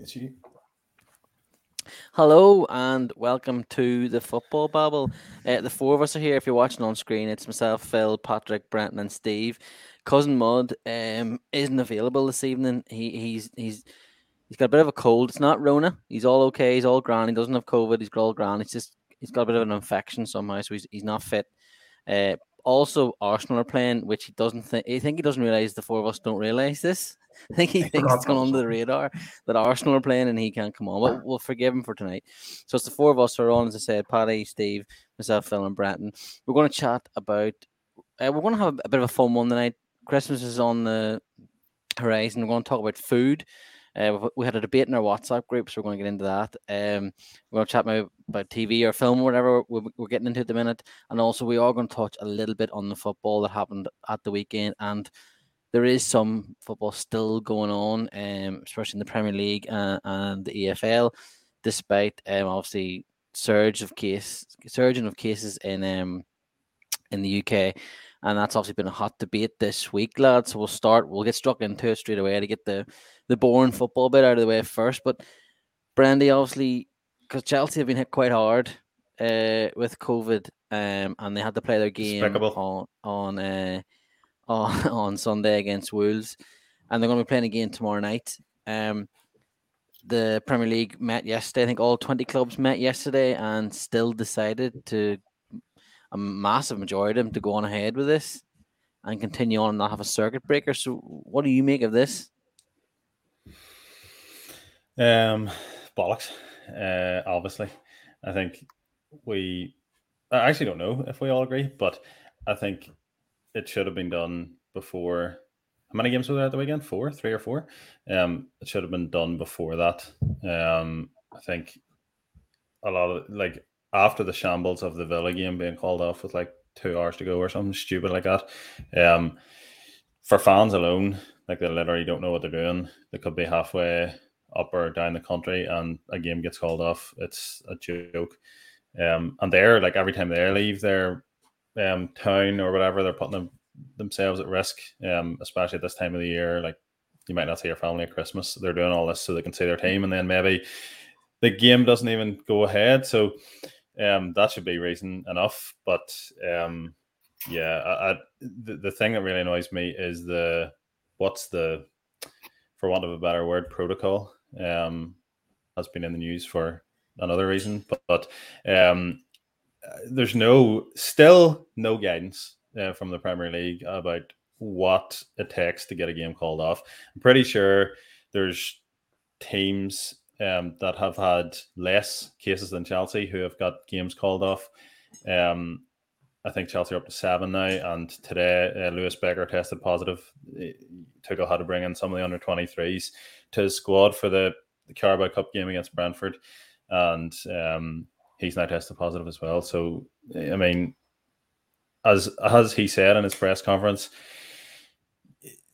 It's you. Hello and welcome to the Football Babble. Uh, the four of us are here. If you're watching on screen, it's myself, Phil, Patrick, Brenton, and Steve. Cousin Mud um, isn't available this evening. He he's he's he's got a bit of a cold. It's not Rona. He's all okay. He's all grand. He doesn't have COVID. He's all grand. He's just he's got a bit of an infection somehow, so he's he's not fit. Uh, also, Arsenal are playing, which he doesn't think. I think he doesn't realize the four of us don't realize this. I think he thinks it's gone under the radar that Arsenal are playing and he can't come on. But we'll forgive him for tonight. So it's the four of us who are on, as I said, Paddy, Steve, myself, Phil, and Brenton. We're going to chat about. Uh, we're going to have a bit of a fun one tonight. Christmas is on the horizon. We're going to talk about food. Uh, we had a debate in our WhatsApp group, so we're going to get into that. Um, we're going to chat about, about TV or film or whatever we're, we're getting into at the minute. And also, we are going to touch a little bit on the football that happened at the weekend. And there is some football still going on, um, especially in the Premier League and, and the EFL, despite um, obviously surge of case surging of cases in um in the UK. And that's obviously been a hot debate this week, lads. So we'll start, we'll get struck into it straight away to get the, the boring football bit out of the way first. But Brandy, obviously, because Chelsea have been hit quite hard uh, with COVID, um, and they had to play their game Despicable. on on uh, on, on Sunday against Wolves, and they're going to be playing again tomorrow night. Um, the Premier League met yesterday. I think all 20 clubs met yesterday and still decided to, a massive majority of them, to go on ahead with this and continue on and not have a circuit breaker. So, what do you make of this? Um, bollocks. Uh, obviously, I think we. I actually don't know if we all agree, but I think it should have been done before. How many games were there at the weekend? Four, three or four. Um, it should have been done before that. Um, I think a lot of like after the shambles of the Villa game being called off with like two hours to go or something stupid like that. Um, for fans alone, like they literally don't know what they're doing. They could be halfway up or down the country and a game gets called off. It's a joke. Um, and they're like every time they leave their um, town or whatever, they're putting them, themselves at risk, um, especially at this time of the year. Like you might not see your family at Christmas. They're doing all this so they can see their team, and then maybe the game doesn't even go ahead. So um, that should be reason enough. But um, yeah, I, I, the, the thing that really annoys me is the what's the for want of a better word protocol um, has been in the news for another reason, but, but um, there's no still no guidance uh, from the Premier League about what it takes to get a game called off. I'm pretty sure there's teams um, that have had less cases than Chelsea who have got games called off. Um, I think Chelsea are up to seven now, and today uh, Lewis Baker tested positive. Tuchel had to bring in some of the under 23s to his squad for the, the Carabao Cup game against Brentford, and um, he's now tested positive as well. So, I mean, as as he said in his press conference,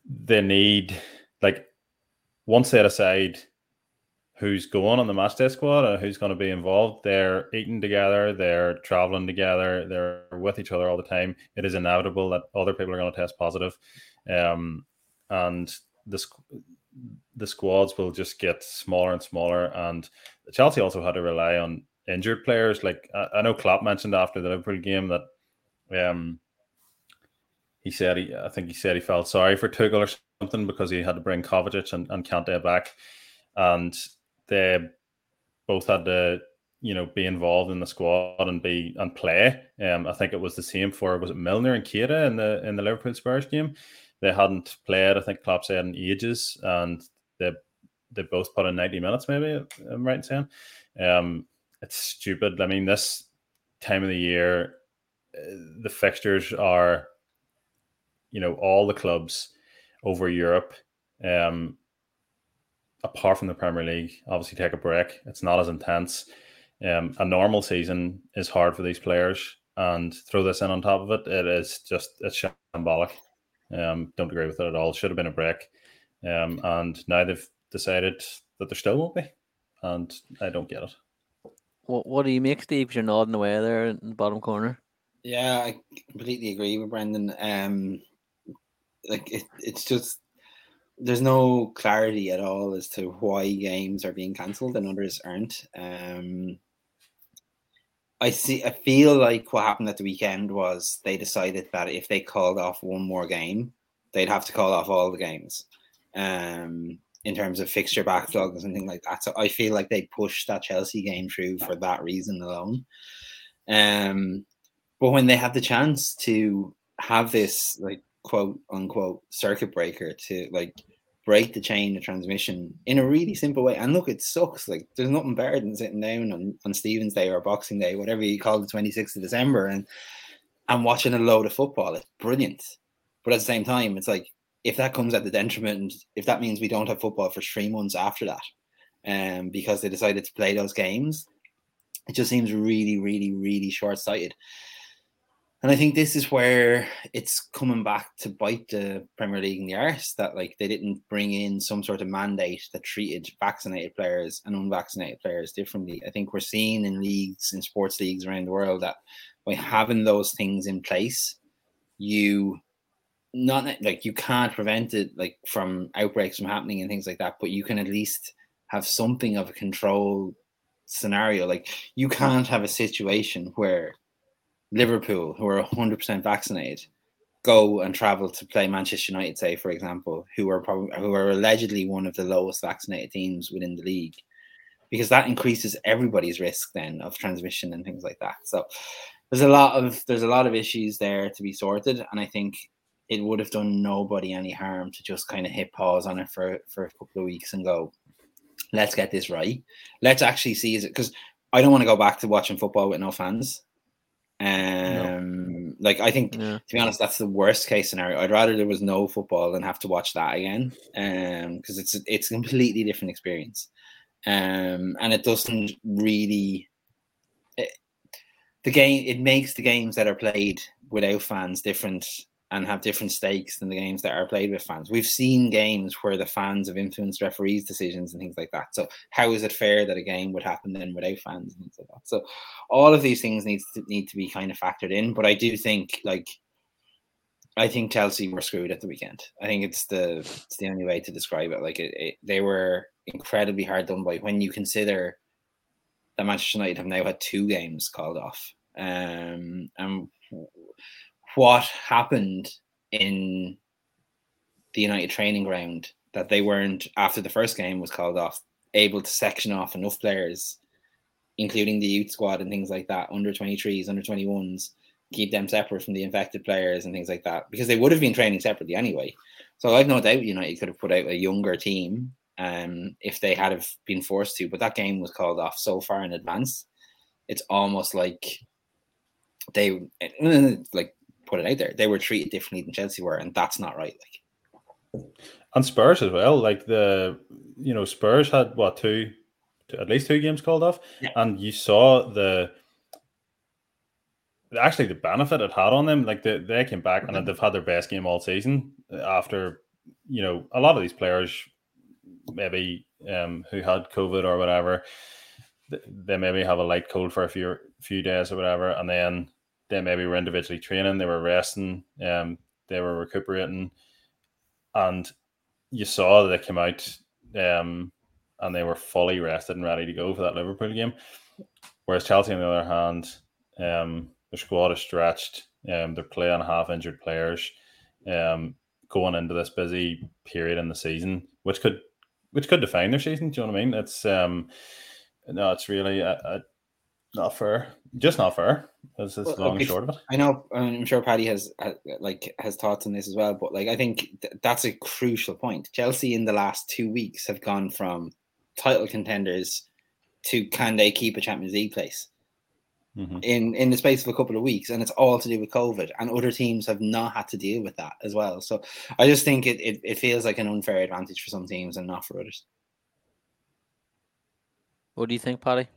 they need like once they decide who's going on the match day squad and who's going to be involved. They're eating together, they're traveling together, they're with each other all the time. It is inevitable that other people are going to test positive, um, and this the squads will just get smaller and smaller. And Chelsea also had to rely on injured players. Like I, I know Klopp mentioned after the Liverpool game that um he said he I think he said he felt sorry for Tuchel or something because he had to bring Kovacic and, and Kante back. And they both had to, you know, be involved in the squad and be and play. Um I think it was the same for was it Milner and Keita in the in the Liverpool Spurs game. They hadn't played, I think Klopp said in ages, and they they both put in 90 minutes, maybe I'm right in saying. Um it's stupid. I mean, this time of the year, uh, the fixtures are, you know, all the clubs over Europe, um, apart from the Premier League, obviously take a break. It's not as intense. Um, a normal season is hard for these players, and throw this in on top of it, it is just it's shambolic. Um, don't agree with it at all. Should have been a break, um, and now they've decided that there still won't be, and I don't get it. What What do you make, Steve? You're nodding away there in the bottom corner. Yeah, I completely agree with Brendan. Um, like it, it's just there's no clarity at all as to why games are being cancelled and others aren't. Um, I see. I feel like what happened at the weekend was they decided that if they called off one more game, they'd have to call off all the games. Um, in terms of fixture backlog and something like that. So I feel like they pushed that Chelsea game through for that reason alone. Um, but when they had the chance to have this like quote unquote circuit breaker to like break the chain of transmission in a really simple way. And look, it sucks. Like there's nothing better than sitting down on, on Stephen's Day or Boxing Day, whatever you call the 26th of December, and and watching a load of football. It's brilliant. But at the same time, it's like if that comes at the detriment, if that means we don't have football for three months after that, um, because they decided to play those games, it just seems really, really, really short sighted. And I think this is where it's coming back to bite the Premier League in the arse that like they didn't bring in some sort of mandate that treated vaccinated players and unvaccinated players differently. I think we're seeing in leagues, in sports leagues around the world, that by having those things in place, you not like you can't prevent it like from outbreaks from happening and things like that, but you can at least have something of a control scenario. Like you can't have a situation where Liverpool, who are 100% vaccinated, go and travel to play Manchester United, say for example, who are probably who are allegedly one of the lowest vaccinated teams within the league, because that increases everybody's risk then of transmission and things like that. So there's a lot of there's a lot of issues there to be sorted, and I think it would have done nobody any harm to just kind of hit pause on it for for a couple of weeks and go, let's get this right. Let's actually see is it because I don't want to go back to watching football with no fans. Um, no. like I think yeah. to be honest, that's the worst case scenario. I'd rather there was no football than have to watch that again. Um, because it's it's a completely different experience. Um, and it doesn't really it, the game. It makes the games that are played without fans different and have different stakes than the games that are played with fans. We've seen games where the fans have influenced referees' decisions and things like that. So how is it fair that a game would happen then without fans and things like that? So all of these things needs to need to be kind of factored in. But I do think like I think Chelsea were screwed at the weekend. I think it's the it's the only way to describe it. Like it, it, they were incredibly hard done by when you consider that Manchester United have now had two games called off. Um, and what happened in the United training ground that they weren't after the first game was called off able to section off enough players, including the youth squad and things like that, under 23s, under 21s, keep them separate from the infected players and things like that, because they would have been training separately anyway. So I've no doubt United could have put out a younger team um, if they had have been forced to, but that game was called off so far in advance. It's almost like they like put it out there. They were treated differently than Chelsea were, and that's not right. Like, and Spurs as well. Like the, you know, Spurs had what two, at least two games called off, yeah. and you saw the. Actually, the benefit it had on them, like they, they came back mm-hmm. and they've had their best game all season after, you know, a lot of these players, maybe um, who had COVID or whatever, they maybe have a light cold for a few few days or whatever, and then they maybe were individually training, they were resting, um, they were recuperating, and you saw that they came out um, and they were fully rested and ready to go for that Liverpool game. Whereas Chelsea, on the other hand, um, their squad is stretched. Um, they're playing half injured players um, going into this busy period in the season, which could which could define their season. Do you know what I mean? It's um, no, it's really a, a not fair. Just not fair. That's, that's well, long okay. and short of it. I know. I'm sure Paddy has like has thoughts on this as well. But like, I think th- that's a crucial point. Chelsea in the last two weeks have gone from title contenders to can they keep a Champions League place mm-hmm. in in the space of a couple of weeks, and it's all to do with COVID. And other teams have not had to deal with that as well. So I just think it it, it feels like an unfair advantage for some teams and not for others. What do you think, Paddy?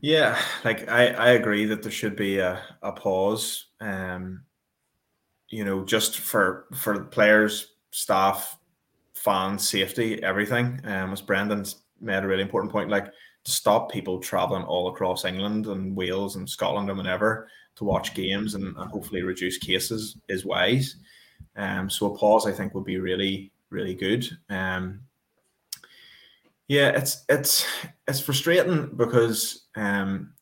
Yeah, like I, I agree that there should be a, a pause. Um, you know, just for for players, staff, fans, safety, everything. Um, as Brendan's made a really important point, like to stop people traveling all across England and Wales and Scotland and whatever to watch games and, and hopefully reduce cases is wise. Um, so a pause, I think, would be really really good. Um, yeah, it's it's it's frustrating because um,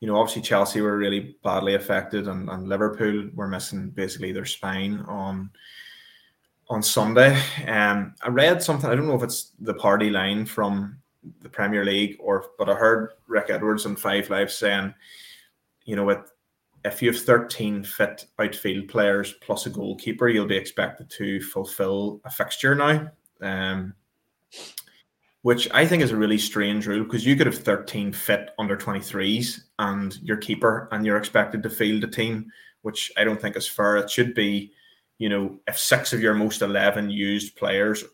you know obviously Chelsea were really badly affected, and, and Liverpool were missing basically their spine on on Sunday. Um, I read something. I don't know if it's the party line from the Premier League or, but I heard Rick Edwards on Five Live saying, you know, with if you have 13 fit outfield players plus a goalkeeper, you'll be expected to fulfill a fixture now. Um, which I think is a really strange rule because you could have 13 fit under 23s and your keeper and you're expected to field a team, which I don't think is fair. It should be, you know, if six of your most 11 used players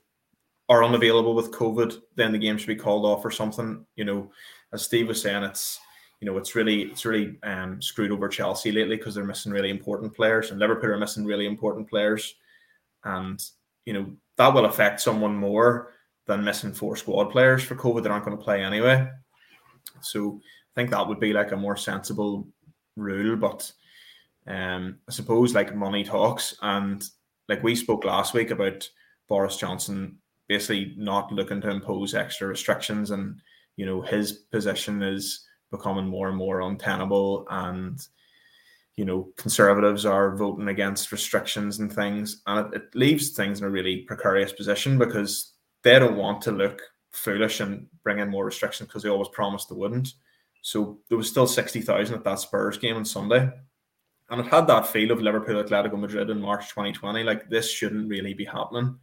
are unavailable with COVID, then the game should be called off or something. You know, as Steve was saying, it's you know, it's really it's really um, screwed over Chelsea lately because they're missing really important players, and Liverpool are missing really important players, and you know that will affect someone more than missing four squad players for COVID that aren't going to play anyway. So I think that would be like a more sensible rule, but um, I suppose like money talks, and like we spoke last week about Boris Johnson basically not looking to impose extra restrictions, and you know his position is becoming more and more untenable and you know conservatives are voting against restrictions and things and it, it, leaves things in a really precarious position because they don't want to look foolish and bring in more restrictions because they always promised they wouldn't so there was still 60,000 at that Spurs game on Sunday and it had that feel of Liverpool Atletico Madrid in March 2020 like this shouldn't really be happening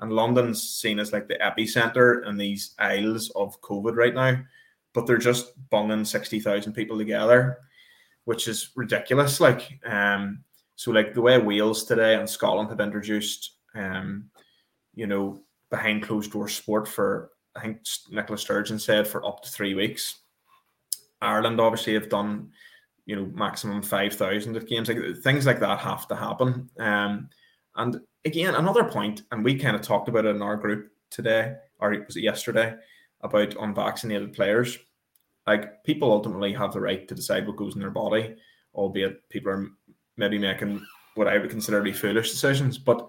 and London's seen as like the epicenter in these isles of COVID right now but they're just bunging 60,000 people together, which is ridiculous. Like, um, so like the way Wales today and Scotland have introduced, um, you know, behind closed door sport for, I think Nicola Sturgeon said for up to three weeks. Ireland obviously have done, you know, maximum 5,000 of games. Like things like that have to happen. Um, and again, another point, and we kind of talked about it in our group today, or was it yesterday? about unvaccinated players. Like people ultimately have the right to decide what goes in their body, albeit people are maybe making what I would consider to be foolish decisions. But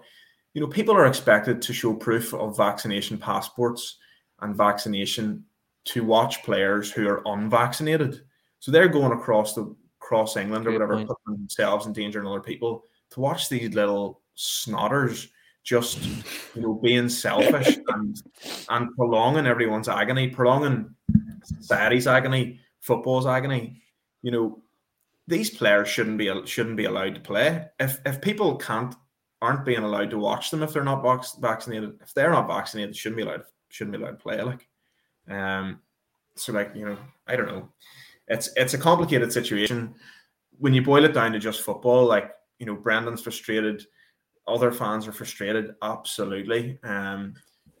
you know, people are expected to show proof of vaccination passports and vaccination to watch players who are unvaccinated. So they're going across the across England Great or whatever, point. putting themselves in danger and other people to watch these little snotters just you know being selfish and and prolonging everyone's agony, prolonging society's agony, football's agony. You know, these players shouldn't be shouldn't be allowed to play. If if people can't aren't being allowed to watch them if they're not box, vaccinated, if they're not vaccinated, shouldn't be allowed shouldn't be allowed to play. Like, um, so like you know, I don't know. It's it's a complicated situation when you boil it down to just football. Like you know, Brendan's frustrated other fans are frustrated, absolutely. Um,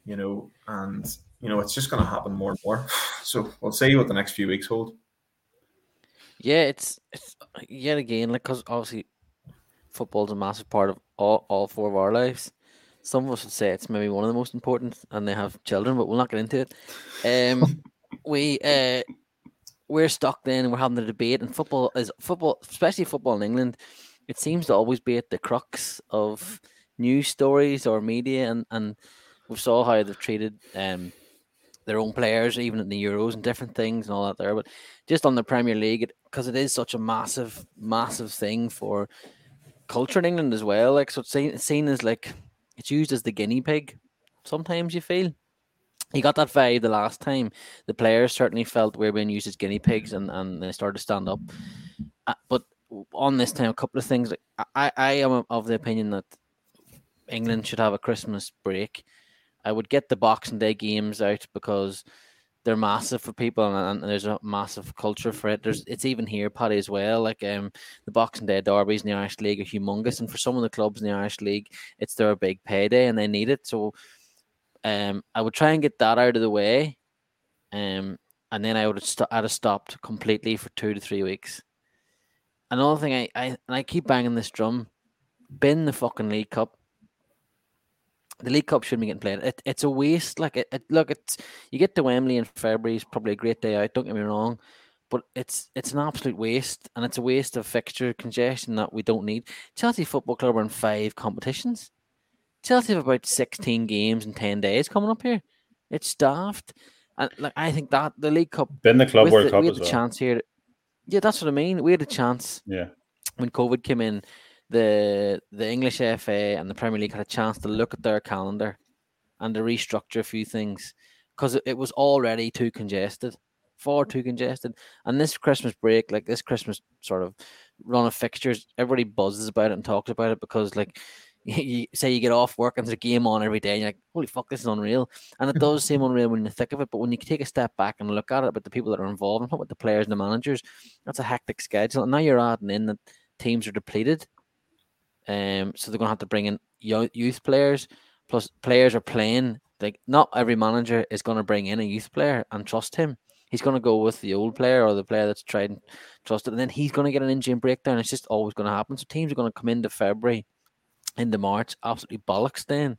you know, and you know, it's just going to happen more and more. So we'll see what the next few weeks hold. Yeah, it's it's yet again like because obviously football's a massive part of all, all four of our lives. Some of us would say it's maybe one of the most important, and they have children, but we'll not get into it. Um, we uh, we're stuck then, and we're having a debate, and football is football, especially football in England it seems to always be at the crux of news stories or media, and and we saw how they've treated um their own players, even in the Euros and different things and all that there. But just on the Premier League, because it, it is such a massive, massive thing for culture in England as well. Like so, it's seen, it's seen as like it's used as the guinea pig. Sometimes you feel you got that vibe the last time. The players certainly felt we were being used as guinea pigs, and and they started to stand up. Uh, but on this time, a couple of things. Like, I, I am of the opinion that England should have a Christmas break. I would get the Boxing Day games out because they're massive for people and, and, there's a massive culture for it. There's it's even here, Paddy, as well. Like um the Boxing Day derbies in the Irish League are humongous, and for some of the clubs in the Irish League, it's their big payday and they need it. So um I would try and get that out of the way. Um and then I would have st- I'd have stopped completely for two to three weeks another thing I, I and I keep banging this drum, bin the fucking League Cup. The League Cup shouldn't be getting played. It, it's a waste. Like it, it, look, it's you get to Wembley in February. is probably a great day out. Don't get me wrong, but it's it's an absolute waste, and it's a waste of fixture congestion that we don't need. Chelsea Football Club are in five competitions. Chelsea have about 16 games in 10 days coming up here. It's staffed. And like I think that the League Cup Been the Club World the, Cup we had the well. chance here. Yeah, that's what I mean. We had a chance Yeah. when COVID came in, the the English FA and the Premier League had a chance to look at their calendar and to restructure a few things because it, was already too congested, far too congested. And this Christmas break, like this Christmas sort of run of fixtures, everybody buzzes about it and talks about it because like you, you say you get off work and there's a game on every day, and you're like, holy fuck, this is unreal. And it does seem unreal when the thick of it, but when you take a step back and look at it, but the people that are involved, and not with the players and the managers, that's a hectic schedule. And now you're adding in that teams are depleted. Um, so they're going to have to bring in youth players. Plus, players are playing. Like, not every manager is going to bring in a youth player and trust him. He's going to go with the old player or the player that's tried and trusted, and then he's going to get an injury and breakdown. It's just always going to happen. So teams are going to come into February, into March, absolutely bollocks. Then,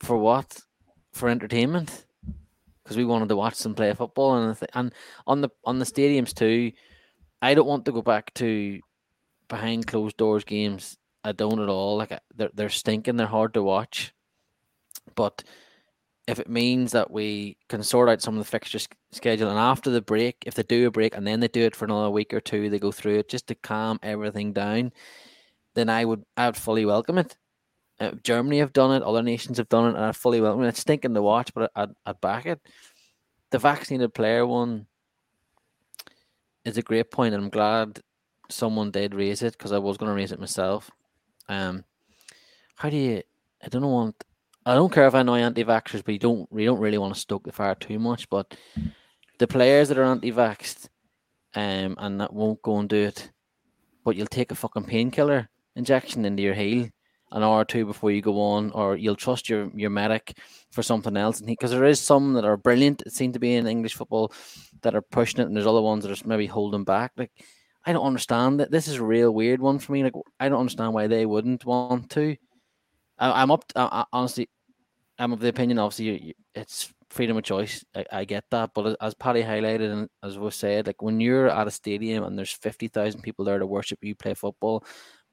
for what? For entertainment, because we wanted to watch them play football, and th- and on the on the stadiums too. I don't want to go back to behind closed doors games. I don't at all. Like they're they're stinking. They're hard to watch. But if it means that we can sort out some of the fixture sch- schedule, and after the break, if they do a break and then they do it for another week or two, they go through it just to calm everything down, then I would I would fully welcome it. Uh, Germany have done it. Other nations have done it, and I fully welcome it. It's stinking to watch, but I'd, I'd back it. The vaccinated player one is a great point, and I'm glad someone did raise it because I was going to raise it myself. Um, how do you? I don't want. I don't care if I know anti-vaxxers, but you don't. You don't really want to stoke the fire too much. But the players that are anti-vaxxed, um, and that won't go and do it, but you'll take a fucking painkiller injection into your heel an hour or two before you go on, or you'll trust your your medic for something else. And because there is some that are brilliant, it seems to be in English football that are pushing it, and there's other ones that are maybe holding back. Like I don't understand that. This is a real weird one for me. Like I don't understand why they wouldn't want to. I, I'm up. I, I, honestly, I'm of the opinion. Obviously, you, you, it's freedom of choice. I, I get that, but as Paddy highlighted and as was said, like when you're at a stadium and there's fifty thousand people there to worship you play football,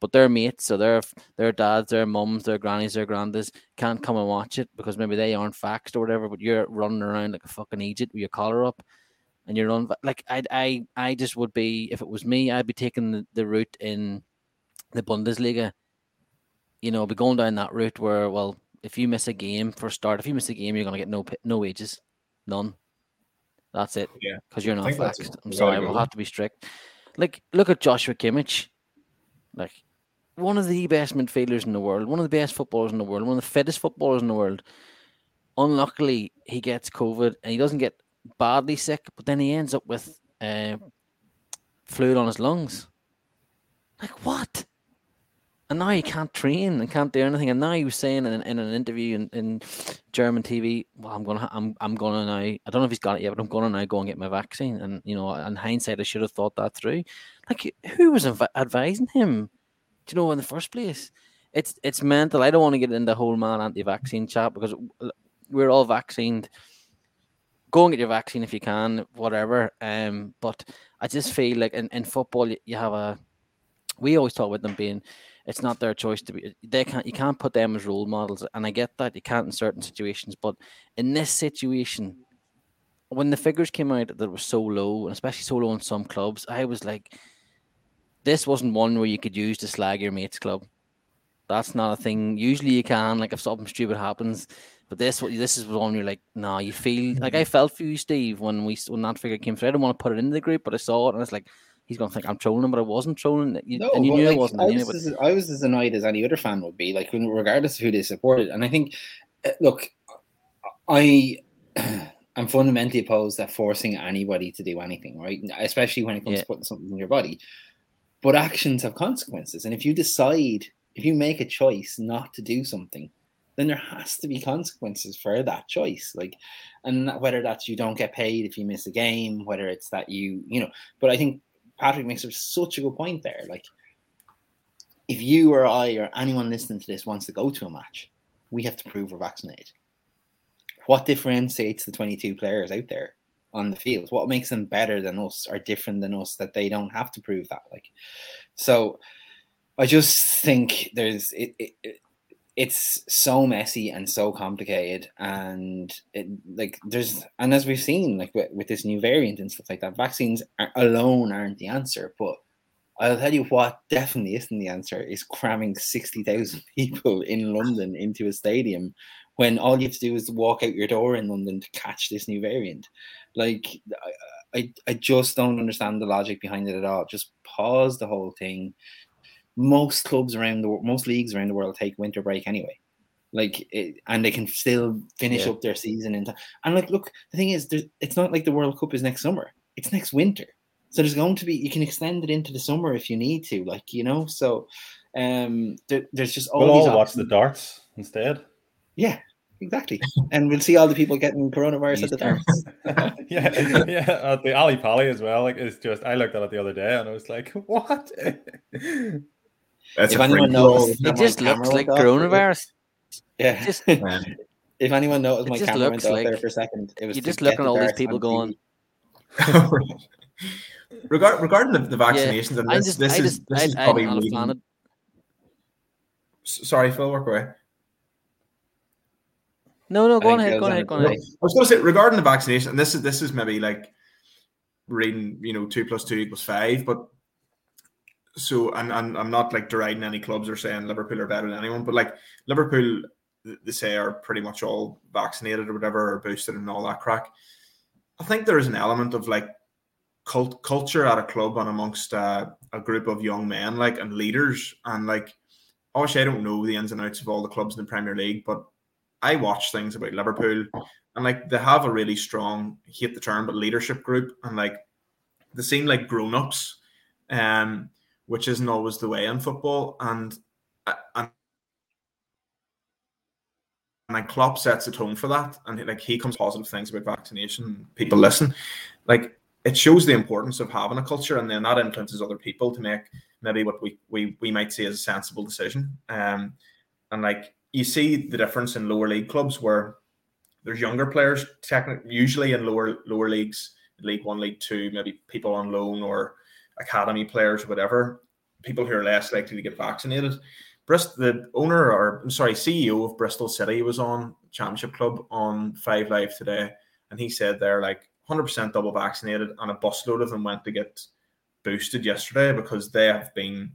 but their mates, so their their dads, their mums, their grannies, their grandads can't come and watch it because maybe they aren't faxed or whatever. But you're running around like a fucking Egypt with your collar up, and you're on like I I I just would be if it was me, I'd be taking the, the route in the Bundesliga. You know, be going down that route where well, if you miss a game for a start, if you miss a game, you're gonna get no no wages, none. That's it. Yeah. because you're not faxed. I'm sorry, we'll have to be strict. Like, look at Joshua Kimmich, like one of the best midfielders in the world, one of the best footballers in the world, one of the fittest footballers in the world. Unluckily, he gets COVID and he doesn't get badly sick, but then he ends up with uh, fluid on his lungs. Like what? And now he can't train and can't do anything. And now he was saying in, in an interview in, in German TV, "Well, I'm gonna, I'm, I'm gonna now. I don't know if he's got it yet, but I'm gonna now go and get my vaccine." And you know, in hindsight, I should have thought that through. Like, who was advi- advising him? Do you know in the first place? It's it's mental. I don't want to get into the whole man anti-vaccine chat because we're all vaccinated. Go and get your vaccine if you can, whatever. Um, but I just feel like in, in football, you, you have a. We always talk about them being it's not their choice to be they can't you can't put them as role models and i get that you can't in certain situations but in this situation when the figures came out that were so low and especially so low in some clubs i was like this wasn't one where you could use to slag your mates club that's not a thing usually you can like if something stupid happens but this this is one you're like no nah, you feel like i felt for you steve when we when that figure came through i didn't want to put it in the group but i saw it and it's like he's gonna think I'm trolling him, but I wasn't trolling. You, No, and you knew like, I wasn't I was, But as, I was as annoyed as any other fan would be, like regardless of who they supported. And I think, uh, look, I I'm fundamentally opposed to forcing anybody to do anything, right? Especially when it comes Yeah. to putting something in your body. But actions have consequences, and if you decide, if you make a choice not to do something, then there has to be consequences for that choice. Like, and whether that's you don't get paid if you miss a game, whether it's that you, you know. But I think Patrick makes such a good point there. Like, if you or I or anyone listening to this wants to go to a match, we have to prove we're vaccinated. What differentiates the 22 players out there on the field? What makes them better than us or different than us that they don't have to prove that? Like, so I just think there's it. it, it it's so messy and so complicated and it like there's and as we've seen like with, with this new variant and stuff like that vaccines are, alone aren't the answer but i'll tell you what definitely isn't the answer is cramming 60,000 people in london into a stadium when all you have to do is walk out your door in london to catch this new variant. Like I, I, I just don't understand the logic behind it at all. Just pause the whole thing most clubs around the most leagues around the world take winter break anyway. Like it, and they can still finish yeah. up their season in time. and like look the thing is it's not like the world cup is next summer. It's next winter. So there's going to be you can extend it into the summer if you need to like you know? So um there, there's just all we'll all watch the darts instead. Yeah exactly. And we'll see all the people getting coronavirus at the darts. Yeah yeah the Ally Pally as well. Like it's just i looked at it the other day and i was like what that's if anyone knows, it just looks like coronavirus. Yeah. Just, if anyone knows, my camera went like, out there for a second. It was you're just looking at all these people going. Regard, regarding the, the vaccinations, yeah, and this, just, this is just, this I, is probably really... Sorry, Phil, work away. No, no, go on ahead, go on ahead, go on ahead. I was going to say regarding the vaccination, and this is this is maybe like reading, you know, two plus two equals five, but so and, and I'm not like deriding any clubs or saying Liverpool are better than anyone, but like Liverpool, they say are pretty much all vaccinated or whatever, or boosted and all that crack. I think there is an element of like cult culture at a club and amongst uh, a group of young men, like and leaders, and like obviously I don't know the ins and outs of all the clubs in the Premier League, but I watch things about Liverpool, and like they have a really strong, hate the term, but leadership group, and like they seem like grown ups. Um, which isn't always the way in football. And and and then Klopp sets a tone for that, and like he comes positive things about vaccination. People listen, like it shows the importance of having a culture, and then that influences other people to make maybe what we we, we might see as a sensible decision. Um, and like you see the difference in lower league clubs where there's younger players, technically usually in lower lower leagues, League One, League Two, maybe people on loan or academy players, whatever, people who are less likely to get vaccinated. Bristol, the owner or I'm sorry, CEO of Bristol City was on Championship Club on Five Live today, and he said they're like 100% double vaccinated, and a busload of them went to get boosted yesterday because they have been,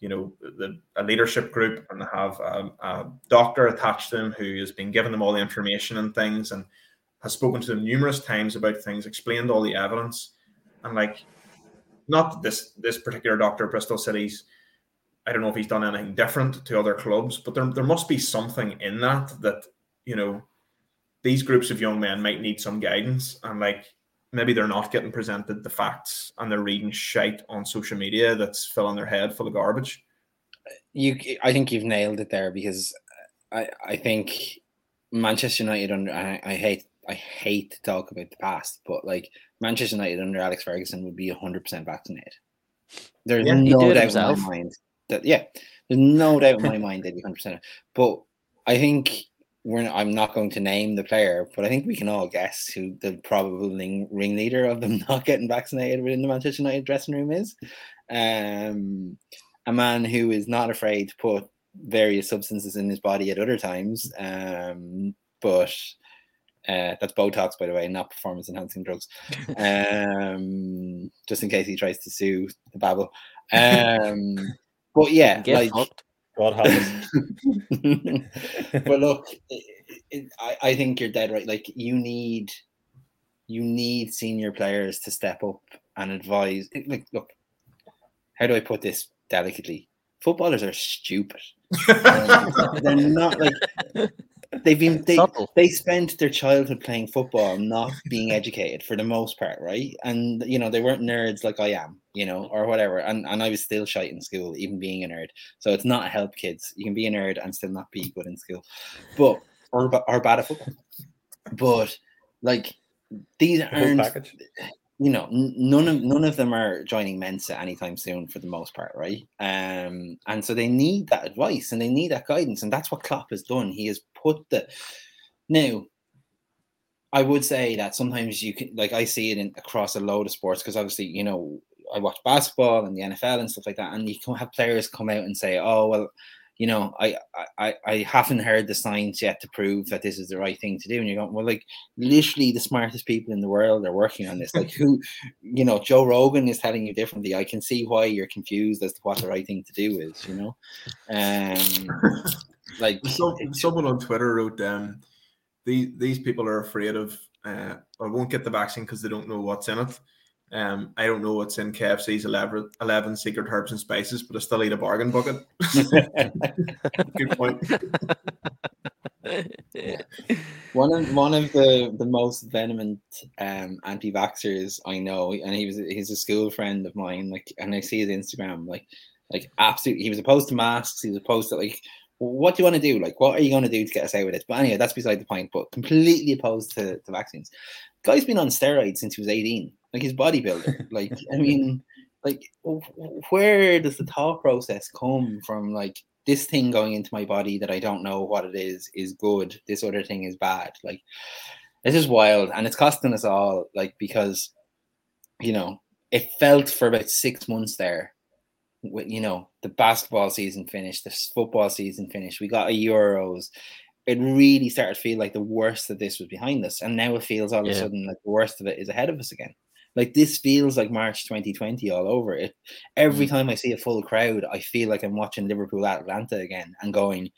you know, the, a leadership group and have a, a doctor attached to them who has been giving them all the information and things and has spoken to them numerous times about things, explained all the evidence, and like not this this particular doctor, Bristol City's. I don't know if he's done anything different to other clubs, but there there must be something in that that you know these groups of young men might need some guidance and like maybe they're not getting presented the facts and they're reading shite on social media that's filling their head full of garbage. You, I think you've nailed it there because I, I think Manchester United under I, I hate I hate to talk about the past, but like Manchester United under Alex Ferguson would be 100% vaccinated. There's yeah, no doubt himself. in my mind that, yeah, there's no doubt in my mind that he's 100%. But I think we're not, I'm not going to name the player, but I think we can all guess who the probable ring, ringleader of them not getting vaccinated within the Manchester United dressing room is. Um, a man who is not afraid to put various substances in his body at other times, um, but uh, that's Botox, by the way, not performance enhancing drugs. Um, just in case he tries to sue the Babel. Um, but yeah, Get like God help but look, it, it, I, I think you're dead right. Like you need, you need senior players to step up and advise. Like, look, how do I put this delicately? Footballers are stupid. um, they're not like they've been they, they spent their childhood playing football not being educated for the most part right? And you know they weren't nerds like i am you know or whatever. And, and i was still shy in school even being a nerd. So it's not help kids. You can be a nerd and still not be good in school. But or, or bad at football. But like these aren't you know none of none of them are joining mensa anytime soon for the most part right? Um and so they need that advice and they need that guidance and that's what Klopp has done. He has put the now I would say that sometimes you can like I see it in, across a load of sports because obviously you know I watch basketball and the NFL and stuff like that and you can have players come out and say oh well you know, I, I I haven't heard the science yet to prove that this is the right thing to do. And you're going, well, like literally the smartest people in the world are working on this. Like who, you know, Joe Rogan is telling you differently. I can see why you're confused as to what the right thing to do is. You know, um, like so, someone on Twitter wrote um, these these people are afraid of uh, or won't get the vaccine because they don't know what's in it. Um, I don't know what's in KFC's 11, 11 secret herbs and spices, but I still eat a bargain bucket. Good point. one of one of the the most vehement um, anti-vaxxers I know, and he was he's a school friend of mine. Like, and I see his Instagram, like, like absolutely, he was opposed to masks. He was opposed to like, what do you want to do? Like, what are you going to do to get us out of this? But anyway, that's beside the point. But completely opposed to, to vaccines. Guy's been on steroids since he was eighteen like he's bodybuilder. like I mean, like where does the thought process come from? Like this thing going into my body that I don't know what it is is good. This other thing is bad. Like this is wild, and it's costing us all. Like because you know it felt for about six months there. You know the basketball season finished, the football season finished. We got a Euros it really started to feel like the worst of this was behind us. And now it feels all yeah. of a sudden like the worst of it is ahead of us again. Like this feels like March 2020 all over it. Every mm. time I see a full crowd, I feel like I'm watching Liverpool Atlanta again and going,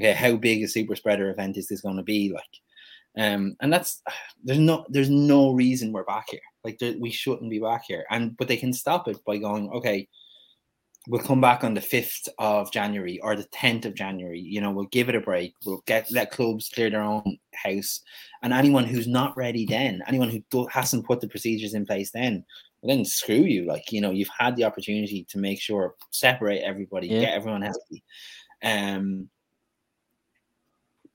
okay, how big a super spreader event is this going to be? Like, um, and that's there's no there's no reason we're back here. Like there, we shouldn't be back here. And but they can stop it by going, okay, we'll come back on the 5th of January or the 10th of January. You know, we'll give it a break. We'll get let clubs clear their own house. And anyone who's not ready then, anyone who do, hasn't put the procedures in place then, well, then screw you. Like, you know, you've had the opportunity to make sure, separate everybody, yeah. get everyone healthy. Um,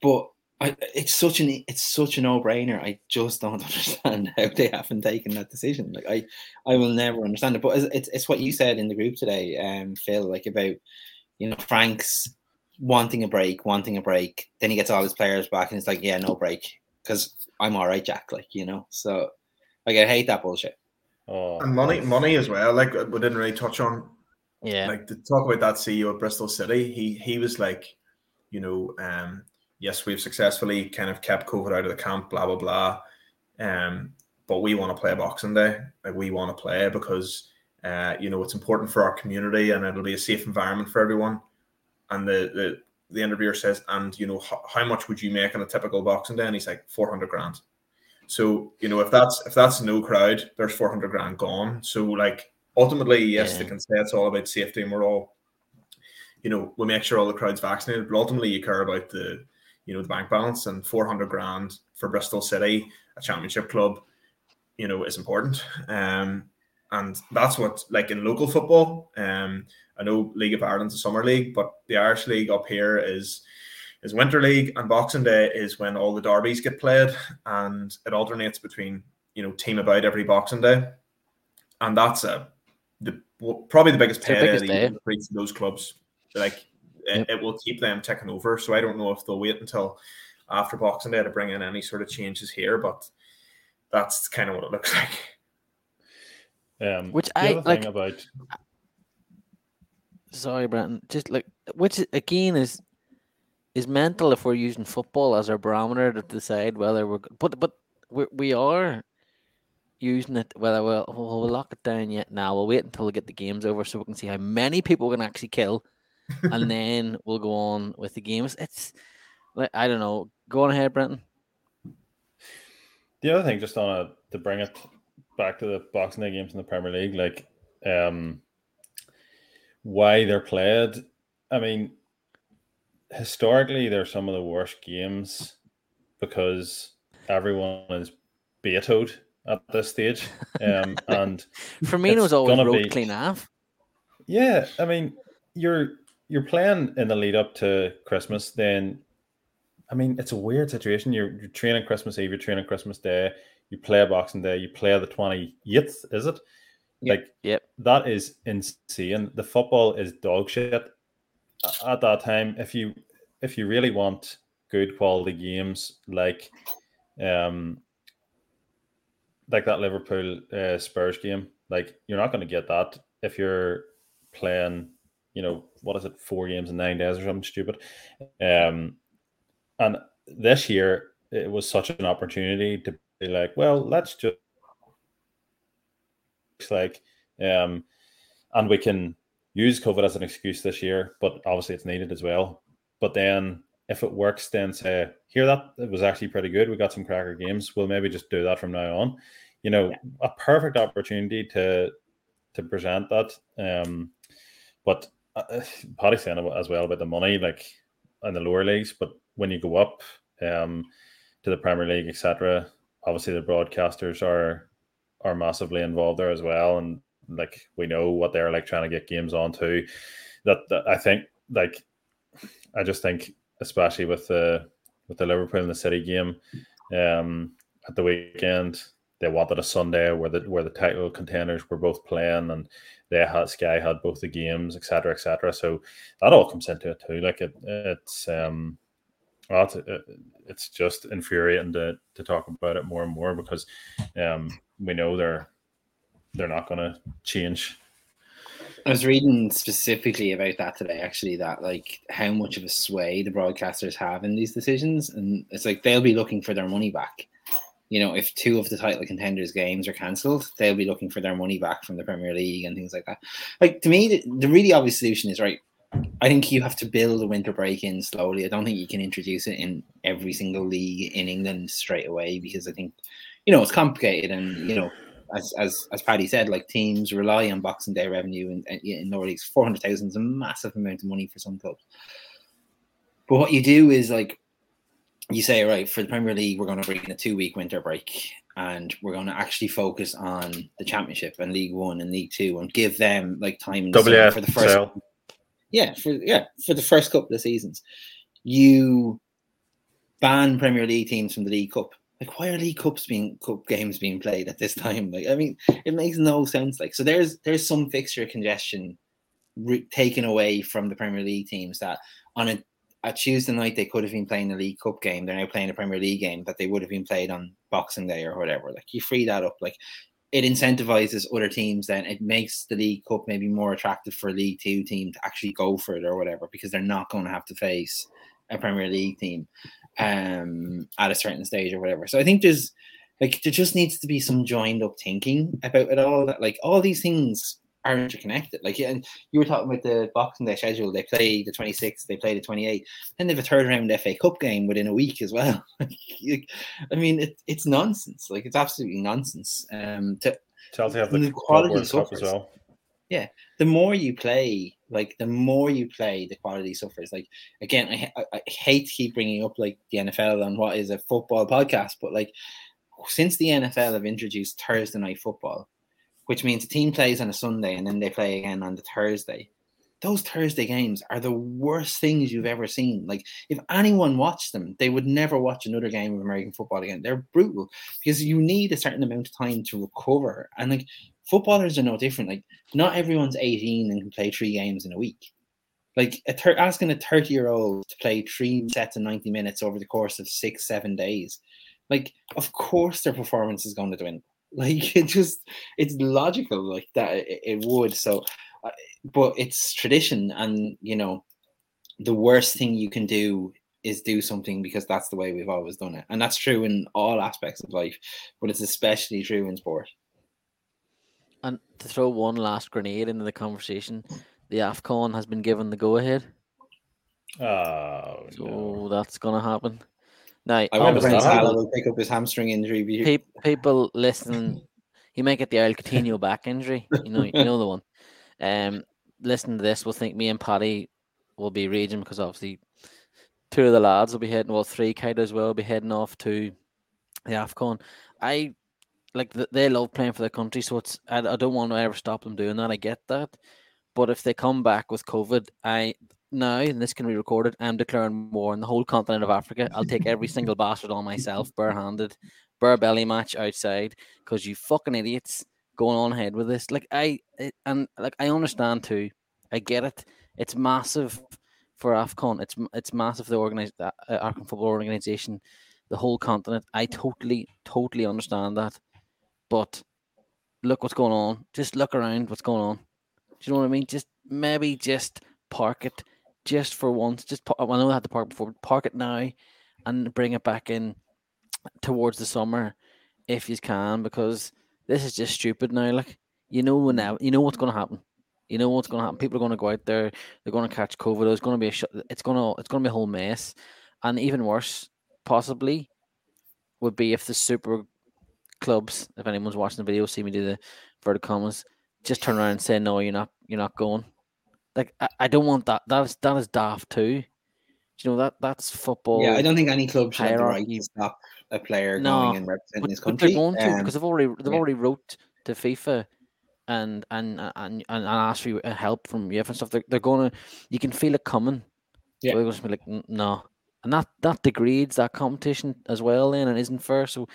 but I, it's such an it's such a no brainer. I just don't understand how they haven't taken that decision. Like I, I will never understand it. But it's it's what you said in the group today, um, Phil, like about you know Frank's wanting a break, wanting a break. Then he gets all his players back, and it's like, yeah, no break, because I'm all right, Jack. Like you know, so like I hate that bullshit. Oh, and money, money as well. Like we didn't really touch on. Yeah. Like to talk about that CEO of Bristol City, he he was like, you know, um, yes, we've successfully kind of kept COVID out of the camp, blah blah blah. Um, but we want to play a Boxing Day. Like we want to play because uh, you know it's important for our community and it'll be a safe environment for everyone. And the the the interviewer says, and you know, h- how much would you make on a typical Boxing Day? And he's like, four hundred grand. So you know, if that's if that's no crowd, there's four hundred grand gone. So like ultimately, yes, yeah. they can say it's all about safety, and we're all, you know, we make sure all the crowd's vaccinated. But ultimately, you care about the you know, the bank balance and 400 grand for Bristol City, a championship club, you know, is important. Um, and that's what, like in local football, um, I know League of Ireland's a summer league, but the Irish League up here is is Winter League, and Boxing Day is when all the derbies get played, and it alternates between you know team about every Boxing Day, and that's a the probably the biggest payday for those clubs. Like it, it, will keep them taking over. So I don't know if they'll wait until after Boxing Day to bring in any sort of changes here, but that's kind of what it looks like. Um, which I like about. Sorry, Brenton. Just like which again is is mental if we're using football as our barometer to decide whether we're but but we we are using it whether we'll, we'll lock it down yet now we'll wait until we get the games over so we can see how many people we can actually kill and then we'll go on with the games. It's like I don't know. Go on ahead, Brenton. The other thing, just on a, to bring it back to the Boxing Day games in the Premier League, like um, why they're played. I mean, historically, they're some of the worst games because everyone is vetoed at this stage. Um, and Firmino's always road be, clean off. Yeah, I mean, you're you're playing in the lead up to Christmas, then I mean it's a weird situation. You're, you're training Christmas Eve, you're training Christmas Day, you play Boxing Day, you play the 28th, is it? Yep. Like yep. that is insane. The football is dog shit at that time. If you if you really want good quality games like um like that Liverpool uh, Spurs game, like you're not going to get that if you're playing you know, what is it, four games in nine days or something stupid. Um, and this year it was such an opportunity to be like, well, let's just like, um, and we can use COVID as an excuse this year, but obviously it's needed as well. But then if it works, then say, here that it was actually pretty good. We got some cracker games. We'll maybe just do that from now on. You know, yeah. a perfect opportunity to to present that. Um, but uh, Paddy saying as well about the money, like in the lower leagues. But when you go up um, to the Premier League, etc., obviously the broadcasters are are massively involved there as well, and like we know what they're like trying to get games on too. That, that I think like I just think especially with the with the Liverpool and the City game um, at the weekend, they wanted a Sunday where the where the title contenders were both playing and they had Sky had both the games, etc., etc. So that all comes into it too. Like it, it's um, well, it's, it's just infuriating to to talk about it more and more because um, we know they're they're not going to change. I was reading specifically about that today, actually, that like how much of a sway the broadcasters have in these decisions. And it's like they'll be looking for their money back. You know, if two of the title contenders' games are cancelled, they'll be looking for their money back from the Premier League and things like that. Like, to me, the, the really obvious solution is right. I think you have to build a winter break in slowly. I don't think you can introduce it in every single league in England straight away because I think, you know, it's complicated and, you know, as as as Paddy said, like teams rely on Boxing Day revenue in in Nordics. Four hundred thousand is a massive amount of money for some clubs. But what you do is like you say, right, for the Premier League, we're going to bring in a two week winter break and we're going to actually focus on the Championship and League One and League Two and give them like time for the first. Yeah, for yeah for the first couple of seasons, you ban Premier League teams from the League Cup like why are League Cups being cup games being played at this time? Like I mean, it makes no sense. Like so, there's there's some fixture congestion re- taken away from the Premier League teams that on a, a Tuesday night they could have been playing a League Cup game. They're now playing a Premier League game that they would have been played on Boxing Day or whatever. Like you free that up. Like it incentivizes other teams. Then it makes the League Cup maybe more attractive for a League Two team to actually go for it or whatever because they're not going to have to face a Premier League team um, at a certain stage or whatever. So I think there's like there just needs to be some joined up thinking about it all. That like all these things are interconnected. Like and you were talking about the Boxing Day schedule. They play the 26th, they play the 28th, then they have a third round FA Cup game within a week as well. I mean, it, it's nonsense. Like it's absolutely nonsense. Um, to, Chelsea have the, the quality Cup as well. Yeah, the more you play, like the more you play, the quality suffers. Like again, I, I, I hate to keep bringing up like the NFL and what is a football podcast, but like since the NFL have introduced Thursday night football, which means the team plays on a Sunday and then they play again on the Thursday. Those Thursday games are the worst things you've ever seen. Like, if anyone watched them, they would never watch another game of American football again. They're brutal because you need a certain amount of time to recover. And like, footballers are no different. Like, not everyone's 18 and can play three games in a week. Like, a asking a 30 year old to play three sets of 90 minutes over the course of six, seven days, like, of course their performance is going to dwindle. Like, it just, it's logical, like, that it, it would. So, uh, but it's tradition, and, you know, the worst thing you can do is do something because that's the way we've always done it. And that's true in all aspects of life, but it's especially true in sport. And to throw one last grenade into the conversation, the AFCON has been given the go ahead. Oh, so no. that's going to happen. Now, I wonder when Salah will pick up his hamstring injury. Pe- people listen, he might get the El Coutinho back injury. You know, you know the one. Um, listen to this. We'll think me and Paddy will be raging because obviously two of the lads will be heading, well, three kind as well will be heading off to the AFCON. I like they love playing for their country, so it's I, I don't want to ever stop them doing that. I get that, but if they come back with COVID, I now and this can be recorded. I'm declaring war on the whole continent of Africa. I'll take every single bastard on myself, barehanded, bare belly match outside, because you fucking idiots going on ahead with this. Like I and like I understand too. I get it. It's massive for Afcon. It's it's massive. The organized uh, African football organization, the whole continent. I totally totally understand that. But look what's going on. Just look around what's going on. Do you know what I mean? Just maybe just park it just for once. Just I know I had to park before, park it now and bring it back in towards the summer if you can, because this is just stupid now. Like you know now, you know what's going to happen. You know what's going to happen. People are going to go out there. They're going to catch COVID. It's going to be a. Sh- it's going to. It's going to be a whole mess. And even worse, possibly, would be if the super clubs, if anyone's watching the video, see me do the vertical commas, just turn around and say, "No, you're not. You're not going." Like I, I don't want that. That is that is daft too. Do you know that that's football. Yeah, I don't think any club should have the right to stop a player No, going and representing but, his but country. they're going to Um, because they've already they've yeah. already wrote to FIFA and and and and, and asked for help from UEFA and stuff. They're, they're going to you can feel it coming. Yeah. So they're going to be like no, and that that degrades that competition as well. Then and isn't fair. So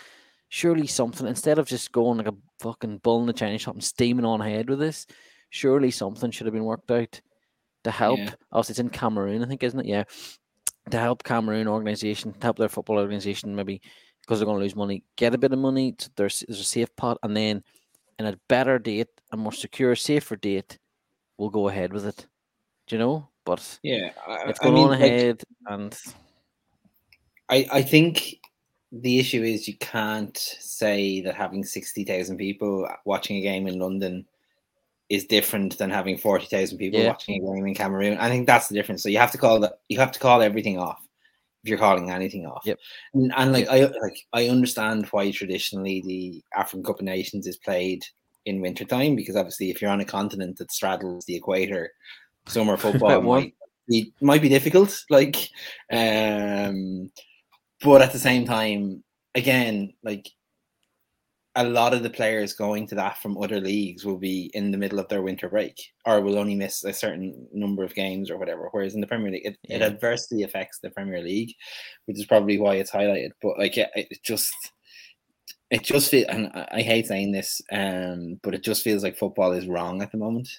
surely something instead of just going like a fucking bull in the Chinese shop and steaming on ahead with this, surely something should have been worked out to help. Yeah. Also, it's in Cameroon, I think, isn't it? Yeah, to help Cameroon organization, to help their football organization, maybe because they're going to lose money, get a bit of money. So there's there's a safe pot, and then in a better date, a more secure, safer date, we'll go ahead with it. Do you know? But yeah, I, it's I going mean, on like, ahead, and I, I think the issue is you can't say that having 60,000 people watching a game in London is different than having 40,000 people Yeah. watching a game in Cameroon. I think that's the difference. So you have to call that you have to call everything off if you're calling anything off. Yep. And, and like I like I understand why traditionally the African Cup of Nations is played in wintertime because obviously if you're on a continent that straddles the equator, summer football might be might be difficult. Like um but at the same time, again, like a lot of the players going to that from other leagues will be in the middle of their winter break or will only miss a certain number of games or whatever. Whereas in the Premier League, it, it adversely affects the Premier League, which is probably why it's highlighted. But like, it, it just, it just feels, and I I hate saying this, um, but it just feels like football is wrong at the moment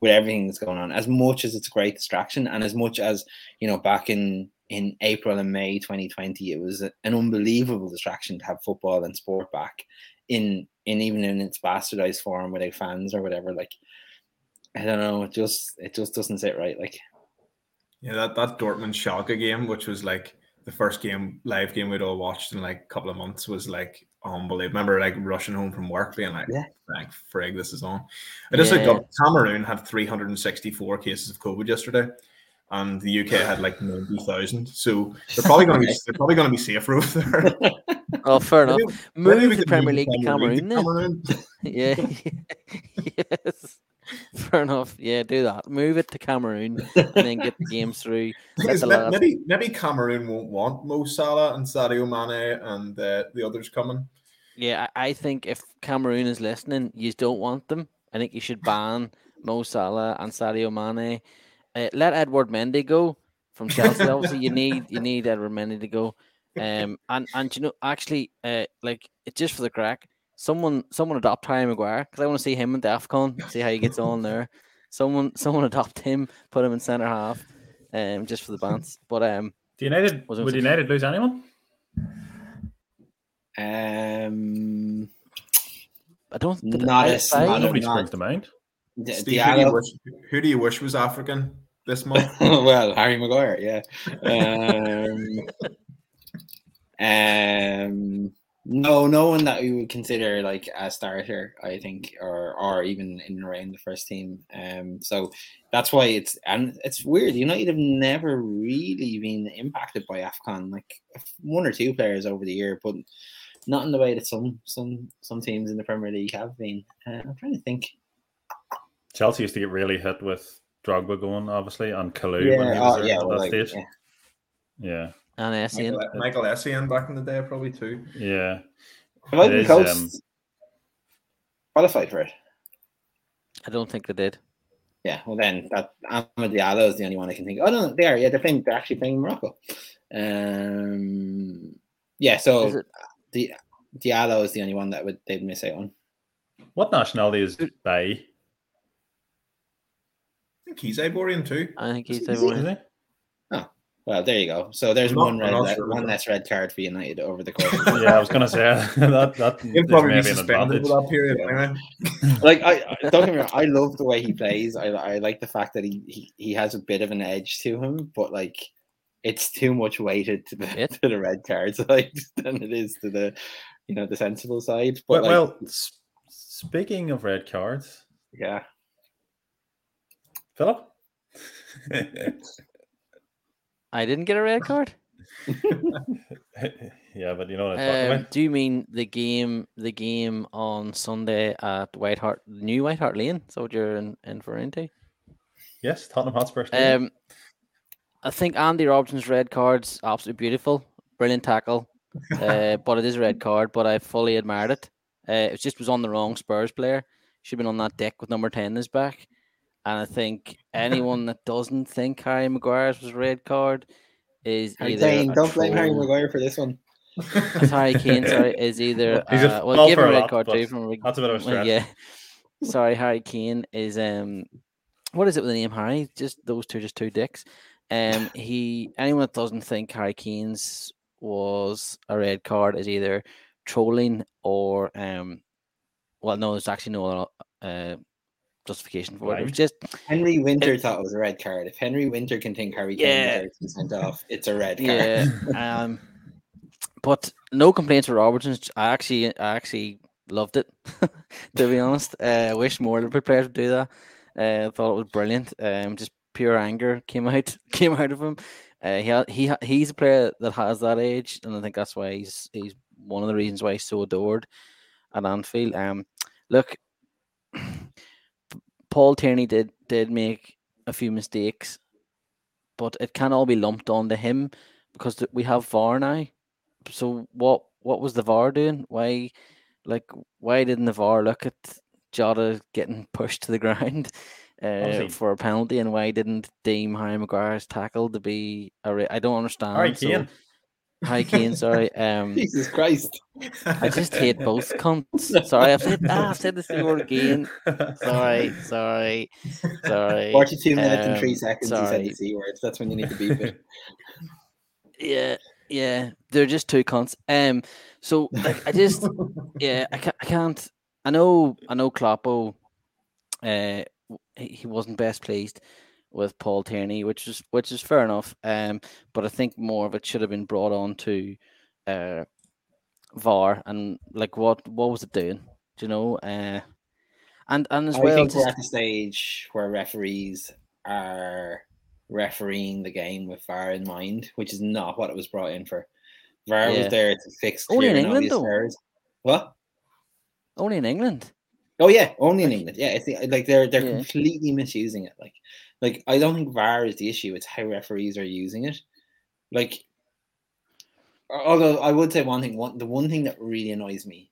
with everything that's going on. As much as it's a great distraction, and as much as you know, back in in April and May 2020, it was an unbelievable distraction to have football and sport back in in even in its bastardized form without fans or whatever. Like, I don't know, it just it just doesn't sit right. Like, Yeah, that, that Dortmund Schalke game, which was like the first game, live game we'd all watched in like a couple of months, was like unbelievable. Remember, like rushing home from work, being like, Yeah. "Thank frig, this is on." I just looked Yeah. up. Cameroon had 364 cases of COVID yesterday, and the UK had like 90,000. So they're probably going to be they're probably going to be safer over there. oh, fair enough. Maybe- maybe Move we the Premier League to League Cameroon. Yeah. yes. Fair enough. Yeah, do that. Move it to Cameroon and then get the games through. Thing Let the may- maybe maybe Cameroon won't want Mo Salah and Sadio Mane and uh, the others coming. Yeah, I I think if Cameroon is listening, you don't want them. I think you should ban Mo Salah and Sadio Mane. Uh, let Edward Mendy go from Chelsea. Obviously, you need you need Edward Mendy to go. Um, and and you know actually, uh, like it's just for the crack. Someone someone adopt Harry Maguire because I want to see him in Defcon. See how he gets on there. Someone someone adopt him, put him in centre half, um, just for the bants. But um, Do United Was it- would United lose anyone? um, I don't. did Not I- as- I- Nobody not- springs to mind. D- Steve, who, do you wish, who do you wish was African this month? well, Harry Maguire, yeah. Um, um, no, no one that we would consider like a starter, I think, or or even in around the first team. Um, so that's why it's and it's weird. United have never really been impacted by Afcon, like one or two players over the year, but not in the way that some some some teams in the Premier League have been. Uh, I'm trying to think. Chelsea used to get really hit with Drogba going, obviously, and Kalou Yeah, when he oh, was there yeah, at that like, stage. yeah. Yeah, and Essien. Michael, Michael Essien back in the day, probably too. yeah. Have It Ivory is, Coast um, qualified for it? I don't think they did. Yeah, well then that Amad Diallo is the only one I can think. Of. Oh no, they are. Yeah, they're playing. They're actually playing Morocco. Um, yeah. So it- the Diallo is the only one that would they'd miss out on. What nationality is Bailly? I think he's Ivorian too. I think he's Is the he? Is one. he? Well, there you go. So there's not- one red, not le- sure one less red card for United over the course. Of the yeah, I was gonna say that that He'll probably be maybe suspended advantage. for that period anyway. like I I- don't get me wrong, I love the way he plays. I I like the fact that he, he he has a bit of an edge to him, but like it's too much weighted to the It? to the red cards like than it is to the you know the sensible side. But Well, like, well speaking of red cards, yeah, Philip. I didn't get a red card. yeah, but you know what I'm talking Um, about. do you mean the game? The game on Sunday at White Hart, New White Hart Lane? Is that what you're in, inferring to? Yes, Tottenham Hotspur. Stadium. Um, I think Andy Robertson's red card's absolutely beautiful, brilliant tackle. Uh, but it is a red card. But I fully admired it. Uh, it just was on the wrong Spurs player. Should have been on that deck with number ten in his back. And I think anyone that doesn't think Harry Maguire's was a red card is Harry either Kane, don't blame Harry troll- Maguire for this one. Harry Kane, sorry, is either He's a uh, well, give him a a red lot, card too from a That's a bit of a stretch. yeah. Sorry, Harry Kane is um what is it with the name Harry? Just those two just two dicks. Um he anyone that doesn't think Harry Kane's was a red card is either trolling or um well no there's actually no other uh justification for it. It just Henry Winter thought it was a red card. If Henry Winter can think Harry Kane Yeah. deserves sent off, it's a red card. yeah. um but no complaints for Robertson. I actually I actually loved it, to be honest. Uh, I wish more Liverpool players would do that. Uh, I thought it was brilliant. Um, just pure anger came out came out of him. Uh, he ha- he ha- he's a player that has that age, and I think that's why he's he's one of the reasons why he's so adored at Anfield. Um, look, Paul Tierney did did make a few mistakes, but it can all be lumped onto him because we have VAR now. So what what was the VAR doing? Why, like, why didn't the VAR look at Jota getting pushed to the ground uh, for a penalty, and why didn't deem Harry Maguire's tackle to be a? Re- I don't understand. Harry So- Kane. Harry Kane, sorry. Um, Jesus Christ. I just hate both cunts. Sorry, I've said ah, I've said the C word again. Sorry, sorry, sorry. 42 minutes and three Um, seconds, you said the C word. That's when you need to beep it. Yeah, yeah, they're just two cunts. Um, so like, I just, yeah, I can't, I can't. I know, I know, Kloppo, uh, he wasn't best pleased with Paul Tierney, which is which is fair enough. Um, but I think more of it should have been brought on to, uh, VAR and like what what was it doing? Do you know? Uh, and and as I well, think we're at the stage where referees are refereeing the game with VAR in mind, which is not what it was brought in for. VAR Yeah. was there to fix Only in England, though. errors. What? only in England. Oh yeah, only in England. Yeah, it's the, like they're they're Yeah. completely misusing it. Like, like I don't think VAR is the issue. It's how referees are using it. Like, although I would say one thing. One the one thing that really annoys me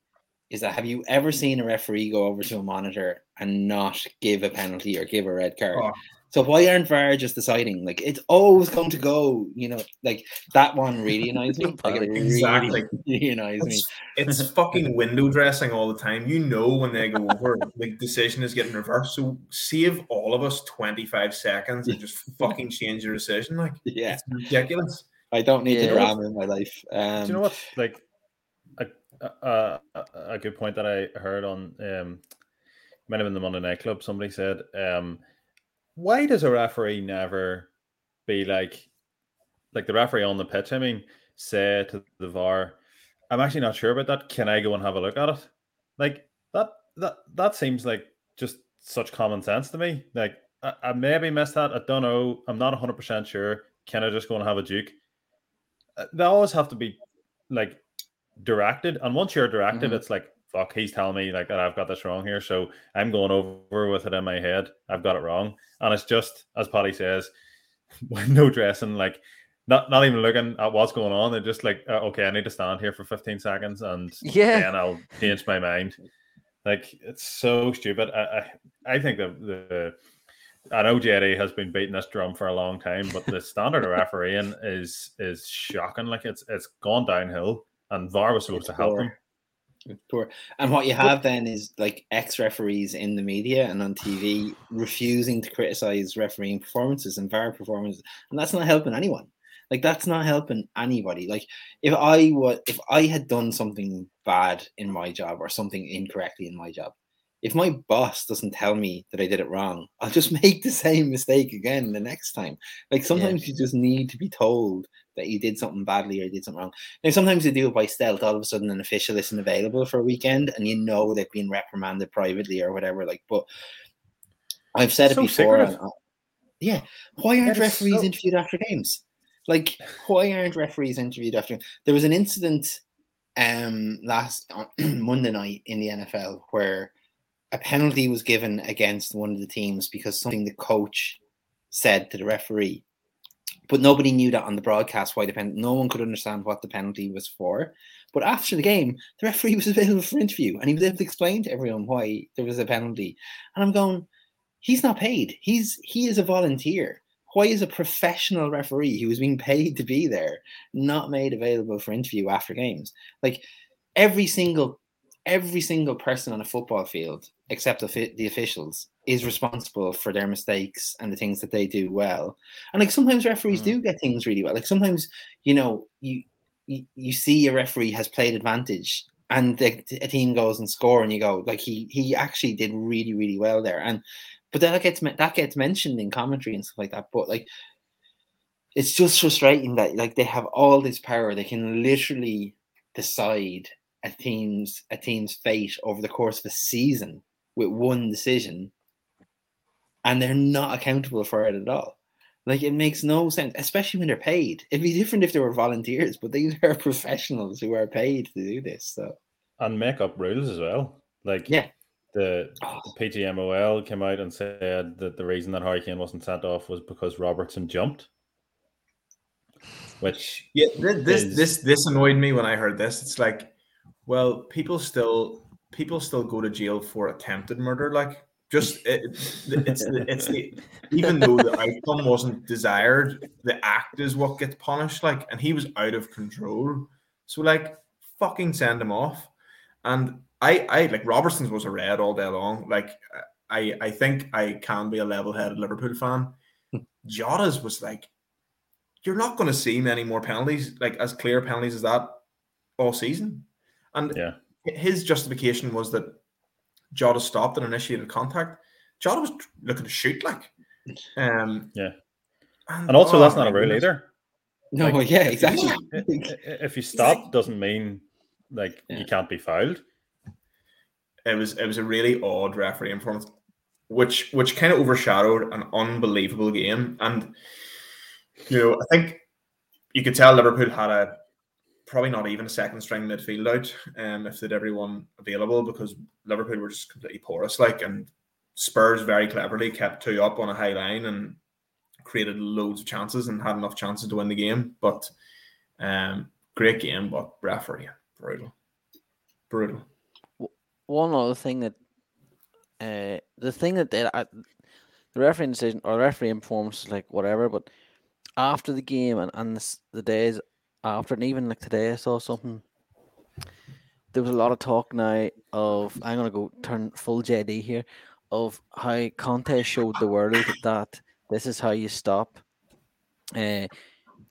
is that have you ever seen a referee go over to a monitor and not give a penalty or give a red card? Oh. So why aren't VAR just deciding like it's always going to go? You know, like that one really annoys me. Like really, Exactly. really annoys me. It's, it's fucking window dressing all the time. You know when they go over, the decision is getting reversed. So save all of us 25 seconds and just fucking change your decision. Like, Yeah, it's ridiculous. I don't need Yeah. the drama in my life. Um, Do you know what? Like a, a, a, a good point that I heard on um might have been the Monday Night Club. Somebody said, um, "Why does a referee never be like, like the referee on the pitch? I mean, say to the VAR, I'm actually not sure about that. Can I go and have a look at it? Like that that that seems like just such common sense to me. Like I, I maybe missed that. I don't know. I'm not 100 percent sure. Can I just go and have a duke? Uh, They always have to be like directed, and once you're directed, Mhm. it's like fuck. He's telling me like that I've got this wrong here, so I'm going over with it in my head. I've got it wrong, and it's just as Paddy says, with window dressing. Like not not even looking at what's going on. They're just like, uh, okay, I need to stand here for 15 seconds, and Yeah. and I'll change my mind. Like it's so stupid. I I, I think that the I know JD has been beating this drum for a long time, but the standard of refereeing is is shocking. Like it's it's gone downhill, and VAR was supposed It's to help poor. them. Poor. And what you have then is like ex referees in the media and on TV refusing to criticize refereeing performances and VAR performances, and that's not helping anyone. Like that's not helping anybody. Like if I was, if I had done something bad in my job or something incorrectly in my job, if my boss doesn't tell me that I did it wrong, I'll just make the same mistake again the next time. Like sometimes yeah. you just need to be told that you did something badly or you did something wrong. Now sometimes you do it by stealth. All of a sudden, an official isn't available for a weekend, and you know they've been reprimanded privately or whatever. Like, but I've said so it before. And, uh, yeah, why aren't referees so... interviewed after games? Like, why aren't referees interviewed after? There was an incident um last Monday night in the NFL where a penalty was given against one of the teams because something the coach said to the referee. But nobody knew that on the broadcast why the pen no one could understand what the penalty was for. But after the game, the referee was available for interview and he was able to explain to everyone why there was a penalty. And I'm going, he's not paid. He's he is a volunteer. Why is a professional referee who is being paid to be there not made available for interview after games? Like every single every single person on a football field, except the, the officials, is responsible for their mistakes and the things that they do well. And like sometimes referees mm. do get things really well. Like sometimes, you know, you you, you see a referee has played advantage and the, a team goes and score and you go like he he actually did really really well there and but that gets that gets mentioned in commentary and stuff like that but like it's just frustrating that like they have all this power they can literally decide a team's a team's fate over the course of a season with one decision, and they're not accountable for it at all. Like it makes no sense, especially when they're paid. It'd be different if they were volunteers, but these are professionals who are paid to do this. So and make up rules as well. Like yeah, the, oh. the PGMOL came out and said that the reason that Harry Kane wasn't sent off was because Robertson jumped. Which yeah, this is... this this annoyed me when I heard this. It's like well, people still people still go to jail for attempted murder. Like just it, it's the, it's the even though the outcome wasn't desired, the act is what gets punished. Like, and he was out of control. So like, fucking send him off. And I I like Robertson's was a red all day long. Like I I think I can be a level-headed Liverpool fan. Hmm. Jota's was like, you're not going to see many more penalties, like as clear penalties as that all season. And yeah. his justification was that Jota stopped and initiated contact. Jota was looking to shoot, like. Um, yeah. And, and also, oh, that's not a rule either. No, like, yeah, exactly. If, if you stop, doesn't mean like yeah. you can't be fouled. It was it was a really odd referee performance, which which kind of overshadowed an unbelievable game. And you know, I think you could tell Liverpool had a probably not even a second string midfield out um, if they'd everyone available because Liverpool were just completely porous. Like, and Spurs very cleverly kept two up on a high line and created loads of chances and had enough chances to win the game. But um, great game, but referee brutal, brutal. One other thing that uh, the thing that they, uh, the referee decision or referee informs like whatever, but after the game and, and the, the days after, and even like today, I saw something. There was a lot of talk now of I'm gonna go turn full JD here of how Conte showed the world that this is how you stop uh,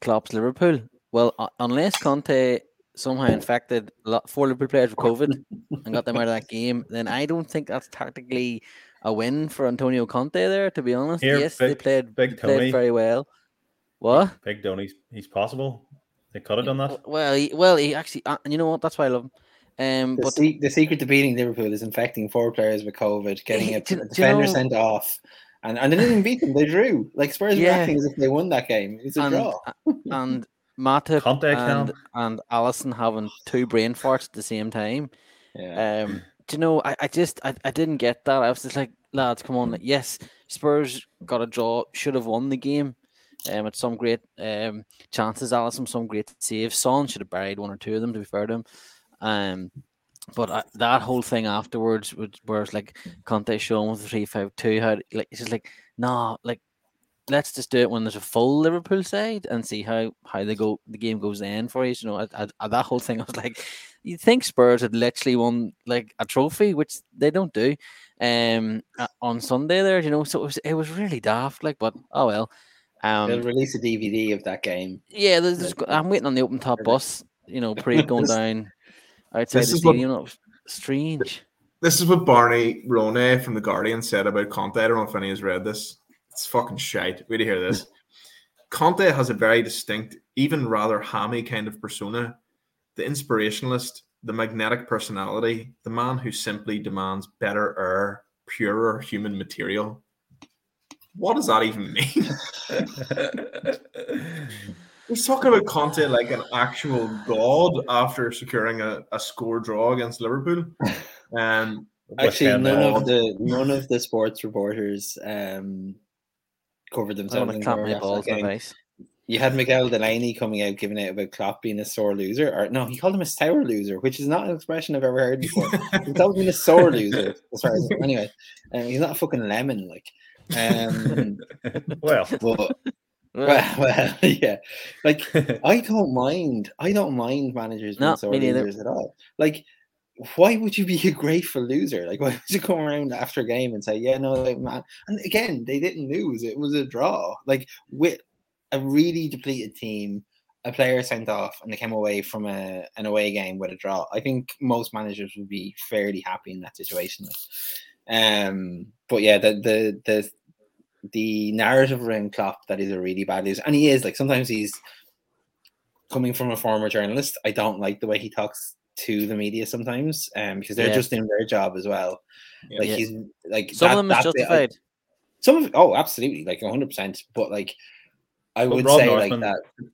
Klopp's Liverpool. Well, uh, unless Conte somehow infected four Liverpool players with COVID and got them out of that game, then I don't think that's tactically a win for Antonio Conte there. To be honest, Here, yes, big, they played, big played very well. What? Big Donny, he's possible. They could have done that. Well, he, well, he actually, uh, and you know what? That's why I love him. Um, the but se- the secret to beating Liverpool is infecting four players with COVID, getting a, do, a defender you know, sent off, and, and they didn't beat them. They drew. Like Spurs yeah. were acting as if they won that game. It's a and, draw. and Matip and, and Alisson having two brain farts at the same time. Yeah. Um, do you know? I, I just I, I didn't get that. I was just like, lads, come on. Yes, Spurs got a draw. Should have won the game um, with some great um, chances. Alisson, some great saves. Son should have buried one or two of them, to be fair to him. Um, but uh, that whole thing afterwards, where it's like Conte showing with the three five two, how like it's just like nah, like let's just do it when there's a full Liverpool side and see how how they go the game goes in for you. You know, I, I, that whole thing I was like, you think Spurs had literally won like a trophy, which they don't do, um, on Sunday there. You know, so it was it was really daft. Like, but oh well. Um, They'll release a DVD of that game. yeah, there's, there's, I'm waiting on the open top bus. You know, parade going down outside this the is what- stadium. It strange. This is what Barney Ronay from the Guardian said about Conte. I don't know if any has read this. It's fucking shite. Wait to hear this. Conte has a very distinct, even rather hammy kind of persona. The inspirationalist, the magnetic personality, the man who simply demands better air, purer human material. What does that even mean? He's talking about Conte like an actual god after securing a, a score draw against Liverpool. Um, Actually, none now. of the none of the sports reporters um, covered I themselves. want to in clap glory my after that balls in the game. You had Miguel Delaney coming out giving out about Klopp being a sore loser, or no, he called him a sour loser, which is not an expression I've ever heard before. he called him a sore loser. As far as anyway, um, he's not a fucking lemon, like. Um, well, but well, well, yeah, like I don't mind. I don't mind managers being No, sore me losers at all. Like, why would you be a grateful loser? Like, why would you come around after a game and say, "Yeah, no, like, man"? And again, they didn't lose; it was a draw. Like with a really depleted team, a player sent off, and they came away from a an away game with a draw. I think most managers would be fairly happy in that situation. Like, um, but yeah, the the the the narrative around Klopp that is a really bad loser, and he is. Like sometimes he's coming from a former journalist. I don't like the way he talks to the media sometimes, um, because they're Yeah. just doing their job as well. Yeah. Like Yeah. he's like Some that- of them is that bit I- justified. some of oh, absolutely, like hundred percent. But like, I But would Rob say Northman- like that.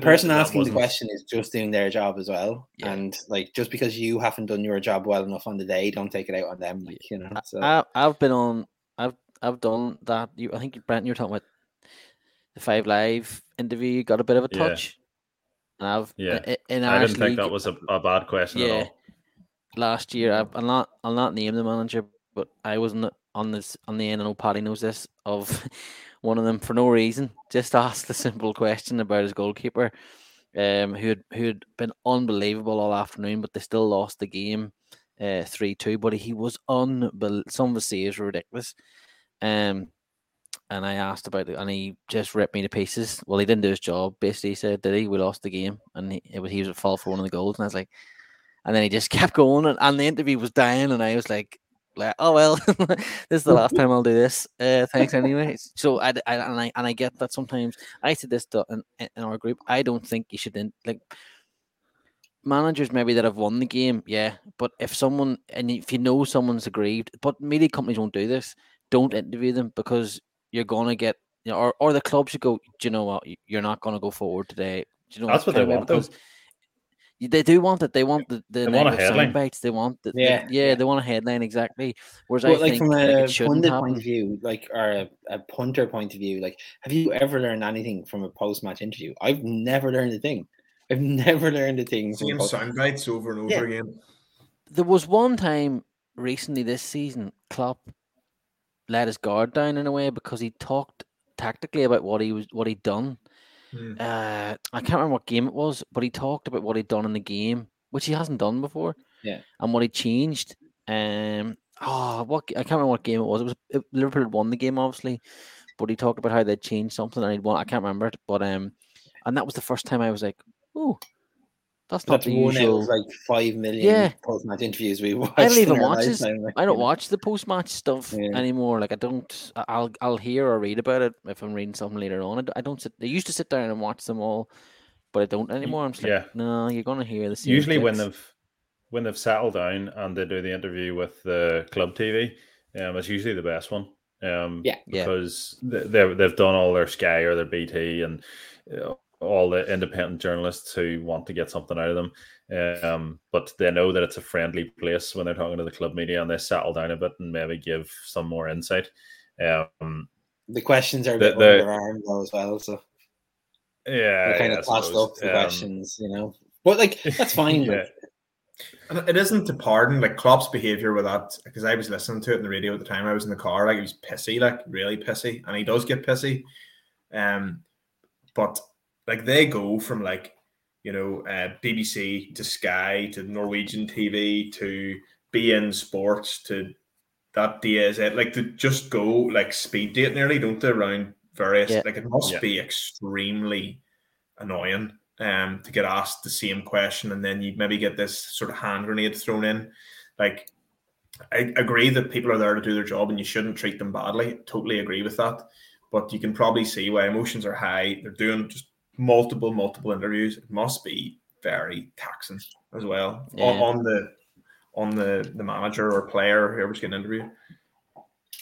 The person that asking the wasn't- question is just doing their job as well, Yeah. and like just because you haven't done your job well enough on the day, don't take it out on them. Like you know, so I, I've been on. I've I've done that. You, I think Brent, you're talking about the Five Live interview. You got a bit of a Yeah. touch. And I've Yeah. i- in I Irish didn't think League that was a, a bad question at Yeah. all. last year. I, I'll not I'll not name the manager, but I wasn't on this on the end. I know Paddy knows this of one of them for no reason. Just asked the simple question about his goalkeeper, um, who had who had been unbelievable all afternoon, but they still lost the game, uh, three two. But he was unbel. Some of the saves were ridiculous. Um, and I asked about it, and he just ripped me to pieces. Well, he didn't do his job. Basically, he said, "Did he? We lost the game," and he, it was he was at fault for one of the goals. And I was like, and then he just kept going, and, and the interview was dying, and I was like, like, oh well, this is the last time I'll do this. Uh, thanks anyway. So I, I- and I and I get that sometimes. I said this to, in, in our group. I don't think you should in, like managers maybe that have won the game, yeah. But if someone and if you know someone's aggrieved, but media companies won't do this. Don't interview them because you're gonna get, you know, or or the club should go. Do you know what? You- You're not gonna go forward today. Do you know That's what they want. Because y- they do want it. They want the, the They want a headline. bites. They want the, the- Yeah, yeah, yeah. They want a headline exactly. Whereas I like think from like, a it shouldn't pundit happen. point of view, like or a, a punter point of view, like have you ever learned anything from a post match interview? I've never learned a thing. I've never learned a thing from a Same post- sound bites over and over Yeah. again. There was one time recently this season, Klopp let his guard down in a way because he talked tactically about what he was what he'd done. Uh, I can't remember what game it was, but he talked about what he'd done in the game, which he hasn't done before. Yeah. and what he changed. Um, oh, what I can't remember what game it was. It was it, Liverpool had won the game, obviously, but he talked about how they'd changed something and he'd won. I can't remember it, but um, and that was the first time I was like, oh, that's not That's the one out usual. of like five million Yeah. post match interviews we watched. I don't even watch this. like, I don't watch the post match stuff Yeah. anymore. Like I don't. I- I'll I'll hear or read about it if I'm reading something later on. I don't sit. They used to sit down and watch them all, but I don't anymore. I'm just like, yeah. no, you're gonna hear this. Usually when they've when they've settled down and they do the interview with the club TV, um, it's usually the best one. Um, Yeah. Yeah. because they they've they've done all their Sky or their BT and uh, all the independent journalists who want to get something out of them. Um, but they know that it's a friendly place when they're talking to the club media and they settle down a bit and maybe give some more insight. Um, The questions are a The- bit the- underarmed though as well, so yeah, they're kind yeah, of tossed suppose. up the Um, questions, you know. But like that's fine. yeah. like, And it isn't to pardon like Klopp's behavior with that because I was listening to it in the radio at the time. I was in the car, like he was pissy, like really pissy, and he does get pissy. Um, but like they go from like you know uh, BBC to Sky to Norwegian TV to beIN Sports to that DSN, like to just go like speed date nearly, don't they? Around various Yeah. like it must Yeah. be extremely annoying um to get asked the same question and then you maybe get this sort of hand grenade thrown in. Like I agree that people are there to do their job and you shouldn't treat them badly. Totally agree with that. But you can probably see why emotions are high. They're doing just multiple, multiple interviews. It must be very taxing as well on, Yeah. on the on the the manager or player whoever's getting interviewed.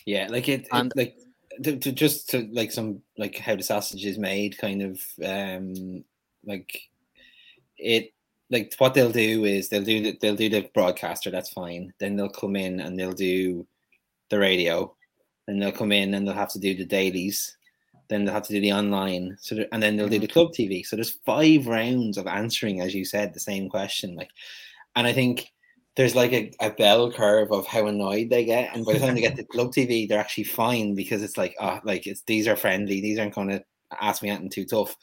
Yeah, like it, it- like to, to just to like some like how the sausage is made, kind of um like it like what they'll do is they'll do the, they'll do the broadcaster. That's fine. Then they'll come in and they'll do the radio. and they'll come in and they'll have to do the dailies. Then they'll have to do the online. So and then they'll do the club TV. So there's five rounds of answering, as you said, the same question. Like, and I think there's like a, a bell curve of how annoyed they get, and by the time they get to club TV, they're actually fine because it's like, ah, like it's these are friendly, these aren't going to ask me anything too tough.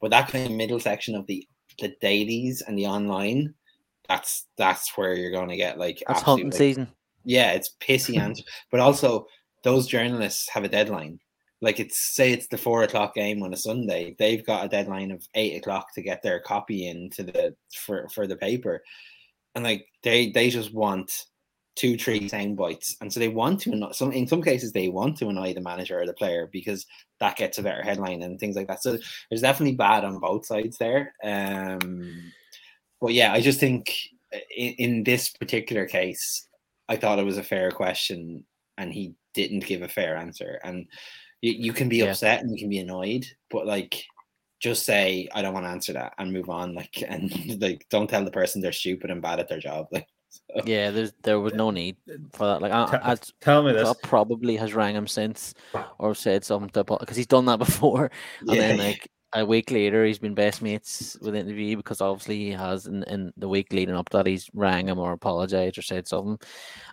But that kind of middle section of the the dailies and the online, that's that's where you're going to get like That's hunting like, season. yeah, it's pissy answer. But also, those journalists have a deadline. Like it's say it's the four o'clock game on a Sunday, they've got a deadline of eight o'clock to get their copy into the for for the paper, and like they they just want two three sound bites, and so they want to some in some cases they want to annoy the manager or the player because that gets a better headline and things like that. So there's definitely bad on both sides there. Um, but yeah, I just think in, in this particular case, I thought it was a fair question, and he didn't give a fair answer. And you, you can be Yeah. upset and you can be annoyed, but like, just say I don't want to answer that and move on. Like, and like, don't tell the person they're stupid and bad at their job. Like, Yeah, there's there was no need for that. Like, I, Te- I, Tell me this. Probably has rang him since or said something to because he's done that before. And then like a week later, he's been best mates with interview because obviously he has in, in the week leading up that he's rang him or apologized or said something.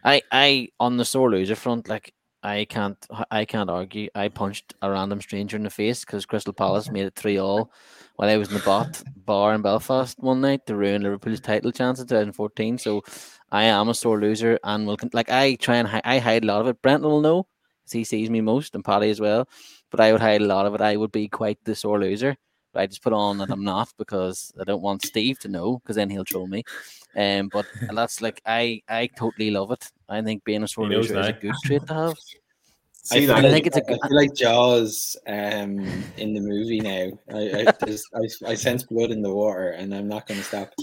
I I on the sore loser front, like I can't I can't argue. I punched a random stranger in the face because Crystal Palace made it three all while I was in the bot bar in Belfast one night to ruin Liverpool's title chance in 2014. So I am a sore loser and will like I try and hi- I hide a lot of it. Brenton will know because he sees me most and Paddy as well. But I would hide a lot of it. I would be quite the sore loser. But I just put on that I'm not because I don't want Steve to know because then he'll troll me. Um, but that's like I I totally love it. I think being a sore knows loser is a good trait to have. I, See feel that? I like, think it's a I good- feel like Jaws um, in the movie now. I I, there's- I I sense blood in the water, and I'm not going to stop.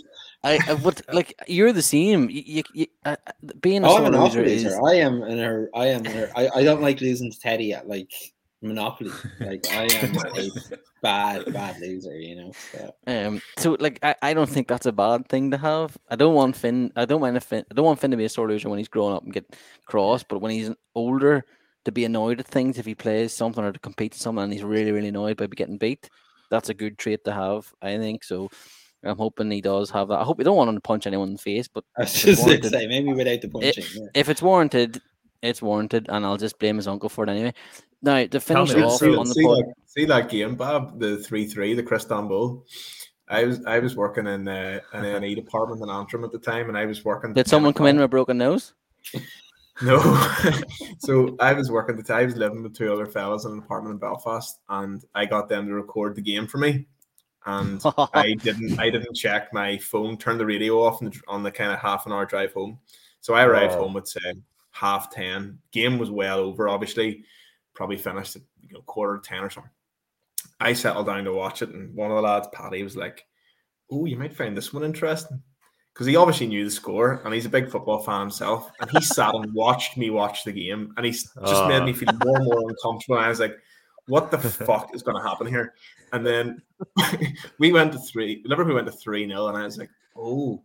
I, I would like you're the same. You, you, you, uh, being a Oh, I'm sore an loser loser. is I am an. I am her. I, I don't like losing to Teddy at like Monopoly. Like I am a bad bad loser. You know. So. Um, so like I, I don't think that's a bad thing to have. I don't want Finn. I don't mind if Finn. I don't want Finn to be a sore loser when he's grown up and get cross. But when he's older, to be annoyed at things if he plays something or to compete in something and he's really really annoyed by getting beat, that's a good trait to have. I think so. I'm hoping he does have that. I hope we don't want him to punch anyone in the face, but I was It's just to say maybe without the punching. yeah. if it's warranted, it's warranted, and I'll just blame his uncle for it anyway. Now to finish me off this, on the see, pod, that, see that game, Bob, the three three, the Istanbul. I was I was working in uh, an A and E department in Antrim at the time, and I was working. did someone come in with a broken nose? No. so I was working the time. I was living with two other fellas in an apartment in Belfast, and I got them to record the game for me. And I didn't. I didn't check my phone. Turn the radio off on the, on the kind of half an hour drive home. So I arrived Wow. home at say half ten. Game was well over. Obviously, probably finished at you know quarter to ten or something. I settled down to watch it, and one of the lads, Paddy, was like, "Oh, you might find this one interesting." Because he obviously knew the score and he's a big football fan himself. And he sat and watched me watch the game and he just made me ah. feel more and more uncomfortable. And I was like, what the fuck is going to happen here? And then we went to three, Liverpool went to 3 0. And I was like, oh,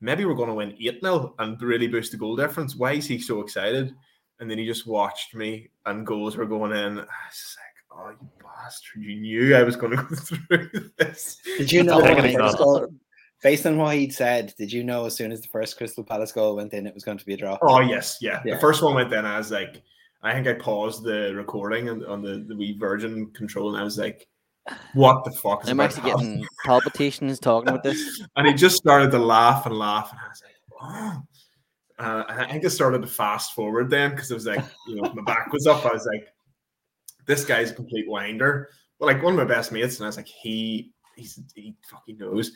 maybe we're going to win 8 0 and really boost the goal difference. Why is he so excited? And then he just watched me and goals were going in. I was just like, oh, you bastard. You knew I was going to go through this. Did you know Taking when it the first on. goal, based on what he'd said? Did you know as soon as the first Crystal Palace goal went in, it was going to be a draw? Oh yes, yeah. Yeah. The first one went in. I was like, I think I paused the recording on, on the the wee Virgin control, and I was like, "What the fuck is I'm actually getting palpitations talking about this. And he just started to laugh and laugh, and I was like, "Oh." Uh, I think I started to fast forward then because it was like, you know, my back was up. I was like, this guy's a complete winder. Well, like one of my best mates, and I was like, he he's he fucking knows.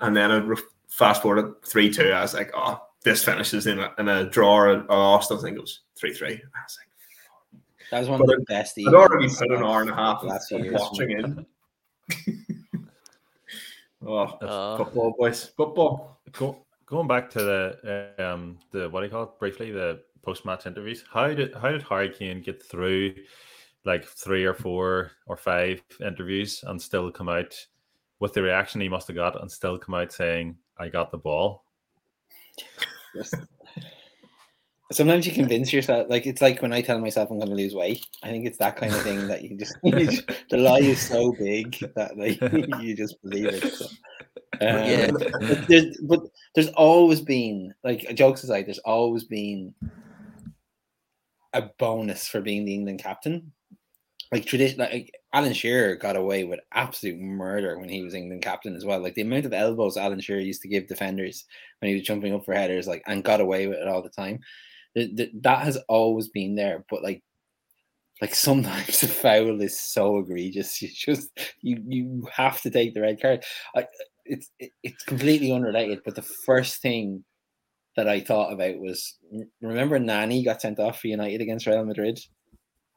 And then I fast forward at three two. I was like, oh, this finishes in a, in a draw or a loss. I think it was three three. I was like, that was one but of the best. I'd already put an hour and a half last year watching in. oh, uh, football, boys, football. Go, going back to the um the what do you call it briefly the post match interviews. How did how did Harry Kane get through like three or four or five interviews and still come out with the reaction he must have got and still come out saying, I got the ball. Sometimes you convince yourself, like it's like when I tell myself I'm going to lose weight. I think it's that kind of thing that you just, you just the lie is so big that like you just believe it. So. Yeah. but, there's, but there's always been like jokes aside, there's always been a bonus for being the England captain like tradition like Alan Shearer got away with absolute murder when he was England captain as well. Like the amount of elbows Alan Shearer used to give defenders when he was jumping up for headers, like and got away with it all the time. That has always been there, but like like sometimes the foul is so egregious. You just you you have to take the red card. I, it's it, it's completely unrelated, but the first thing that I thought about was remember Nani got sent off for United against Real Madrid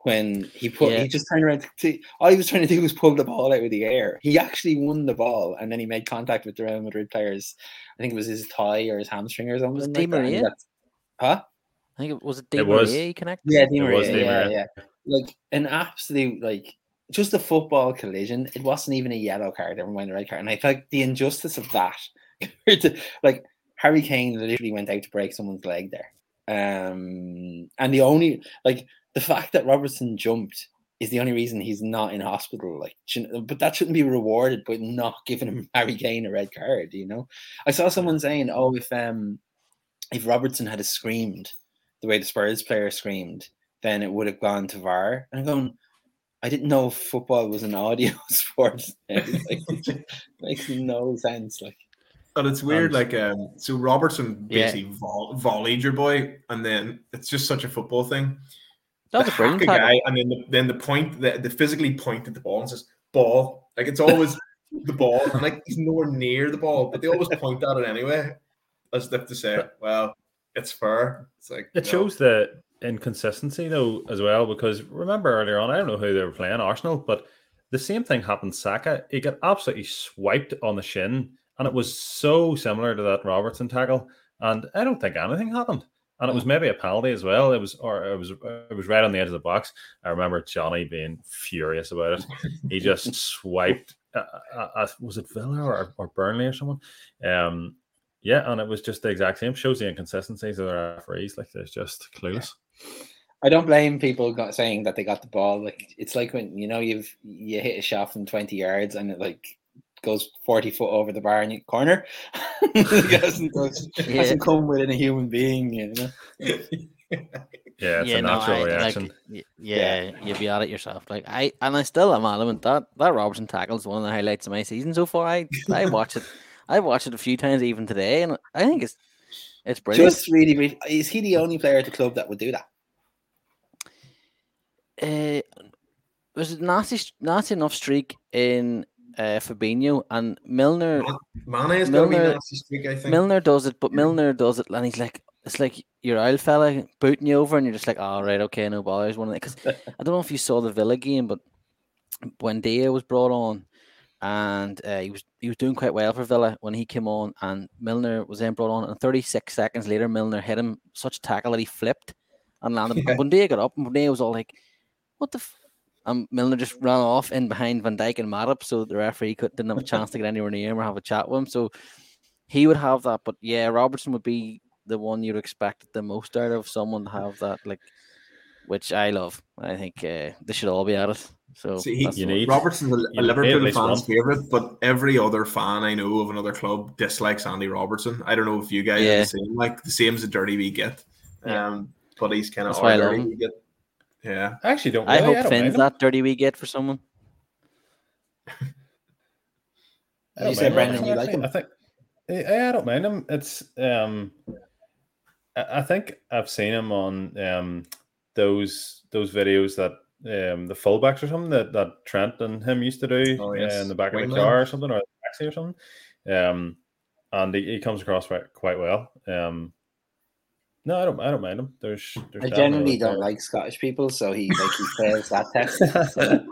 when he put yeah. he just turned around to all he was trying to do was pull the ball out of the air. He actually won the ball and then he made contact with the Real Madrid players. I think it was his thigh or his hamstring or something. Was Di Maria? Huh? I think it was it Di Maria he connected. Yeah, Di Maria. Yeah, yeah. Like an absolute like just a football collision. It wasn't even a yellow card, never mind the red card. And I felt like the injustice of that like Harry Kane literally went out to break someone's leg there. Um, and the only like the fact that Robertson jumped is the only reason he's not in hospital. Like, but that shouldn't be rewarded by not giving him Harry Kane a red card. You know, I saw someone saying, "Oh, if um, if Robertson had screamed the way the Spurs player screamed, then it would have gone to VAR." And I'm going, I didn't know football was an audio sport. like, makes no sense. Like, but it's weird. Um, like, um, so Robertson basically yeah. vo- volleyed your boy, and then it's just such a football thing. That was a brilliant guy, and then the, then the point that the physically pointed the ball and says ball. Like it's always the ball, and like he's nowhere near the ball, but they always point at it anyway, as if to say, "Well, it's fair." It's like it no. shows the inconsistency though as well, because remember earlier on, I don't know who they were playing, Arsenal, but the same thing happened. Saka, he got absolutely swiped on the shin, and it was so similar to that Robertson tackle, and I don't think anything happened and it was maybe a penalty as well. It was, or it was, it was right on the edge of the box. I remember Johnny being furious about it. He just swiped. Uh, uh, uh, was it Villa or, or Burnley or someone? Um, yeah, and it was just the exact same. Shows the inconsistencies of the referees. Like there's just clueless. I don't blame people got, saying that they got the ball. Like it's like when you know you've you hit a shot from twenty yards and it like goes 40 foot over the bar in the corner. it doesn't, yeah. doesn't come within a human being, you know. Yeah, it's yeah, a natural no, I, reaction. Like, yeah, yeah, you'd be at it yourself. Like I and I still am adamant that that Robertson tackle is one of the highlights of my season so far. I I watch it, I watched it a few times even today, and I think it's it's brilliant. Just really brief. Is he the only player at the club that would do that? Uh, was it nasty, nasty enough streak in uh, Fabinho and Milner. Mane is Milner, nasty streak, I think. Milner does it, but Milner does it, and he's like, it's like your old fella booting you over, and you're just like, all oh, right, okay, no bothers. One because I don't know if you saw the Villa game, but when Dia was brought on, and uh, he was he was doing quite well for Villa when he came on, and Milner was then brought on, and 36 seconds later, Milner hit him such a tackle that he flipped and landed. Yeah. When Dia got up, and Dia was all like, "What the." F-? And Milner just ran off in behind Van Dijk and Matip, so the referee could, didn't have a chance to get anywhere near him or have a chat with him. So he would have that, but yeah, Robertson would be the one you'd expect the most out of someone to have that, like, which I love. I think uh, they should all be at it. So See, he, you need, Robertson's a, a Liverpool fan's favorite, but every other fan I know of another club dislikes Andy Robertson. I don't know if you guys yeah. are the same. Like the same as a dirty we get. Yeah. Um, but he's kind of dirty we get. Yeah, I actually don't. Really. I hope I Finn's that dirty we get for someone. you say, Brendan, you like him? I think. Yeah, I don't mind him. It's um, I think I've seen him on um those those videos that um, the fullbacks or something that, that Trent and him used to do Oh, uh, in the back of the car or something, or the taxi or something. Um, and he, he comes across quite, quite well. Um, no, I don't. I don't mind him. There's. there's I generally don't like Scottish people, so he like he fails that test. So,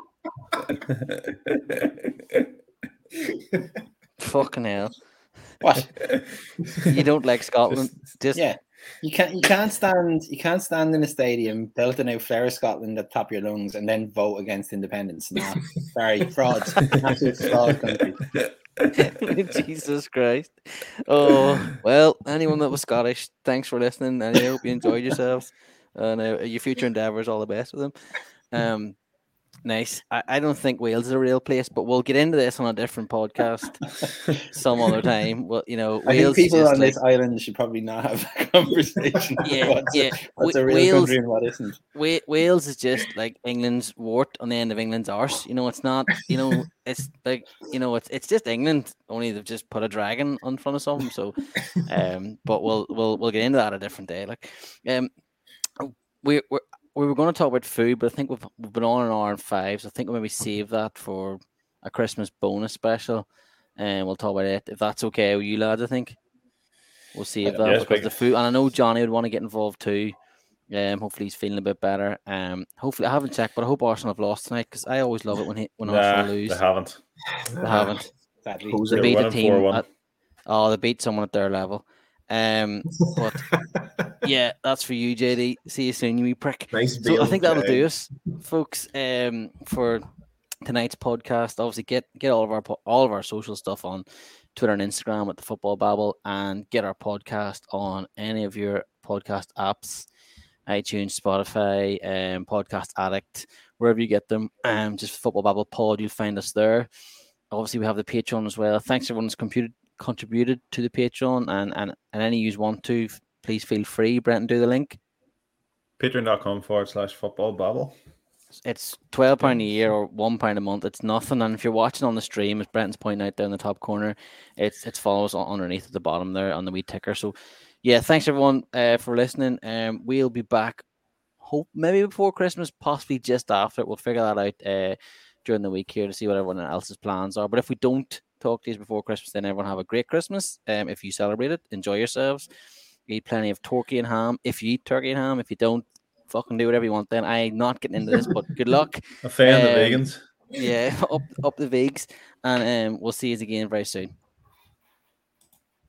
Fucking hell. what? You don't like Scotland. Just Yeah. You can't you can't stand you can't stand in a stadium belting out Flower of Scotland at the top of your lungs and then vote against independence. No, sorry, frauds. Absolute fraud country. Jesus Christ. Oh, well, anyone that was Scottish, thanks for listening. And I hope you enjoyed yourselves. And uh, your future endeavours, all the best with them. Um, nice. I, I don't think Wales is a real place, but we'll get into this on a different podcast some other time. Well, you know, I Wales is people just on like, this island should probably not have a conversation. yeah, what's, yeah. what's Wa- a real Wales, country and what isn't. Wa- Wales is just like England's wart on the end of England's arse. You know, it's not. You know, it's like you know, it's it's just England. Only they've just put a dragon in front of something. So, um, but we'll we'll we'll get into that a different day. Like, um, we we we were going to talk about food, but I think we've we've been on an hour and five. So I think we'll maybe save that for a Christmas bonus special, and we'll talk about it if that's okay with you lads. I think we'll save that Yes, because the food, and I know Johnny would want to get involved too. Um, hopefully he's feeling a bit better. Um, hopefully I haven't checked, but I hope Arsenal have lost tonight because I always love it when he, when Nah, Arsenal lose. they haven't. They haven't. Sadly. They They beat a team. 4-1. At, oh, they beat someone at their level. Um, but yeah, that's for you, JD. See you soon, you wee prick. nice So I think that'll do us, folks. Um, for tonight's podcast, obviously get get all of our all of our social stuff on Twitter and Instagram at the Football Babble, and get our podcast on any of your podcast apps, iTunes, Spotify, um, Podcast Addict, wherever you get them. Um, just Football Babble Pod, you'll find us there. Obviously, we have the Patreon as well. Thanks everyone who's computed contributed to the Patreon, and and and any you want to, please feel free. Brenton, do the link. Patreon.com forward slash football babble. It's twelve pound a year or one pound a month. It's nothing. And if you're watching on the stream, as Brenton's pointing out down the top corner, it's it's follows underneath at the bottom there on the wee ticker. So yeah, thanks everyone uh, for listening. Um, we'll be back. Hope maybe before Christmas, possibly just after. We'll figure that out uh, during the week here to see what everyone else's plans are. But if we don't talk to you before Christmas, then everyone have a great Christmas. Um, if you celebrate it, enjoy yourselves. Eat plenty of turkey and ham. If you eat turkey and ham, if you don't, fucking do whatever you want. Then I'm not getting into this, but good luck. Offend the Um, vegans. Yeah, up up the vegs, and um, we'll see you again very soon.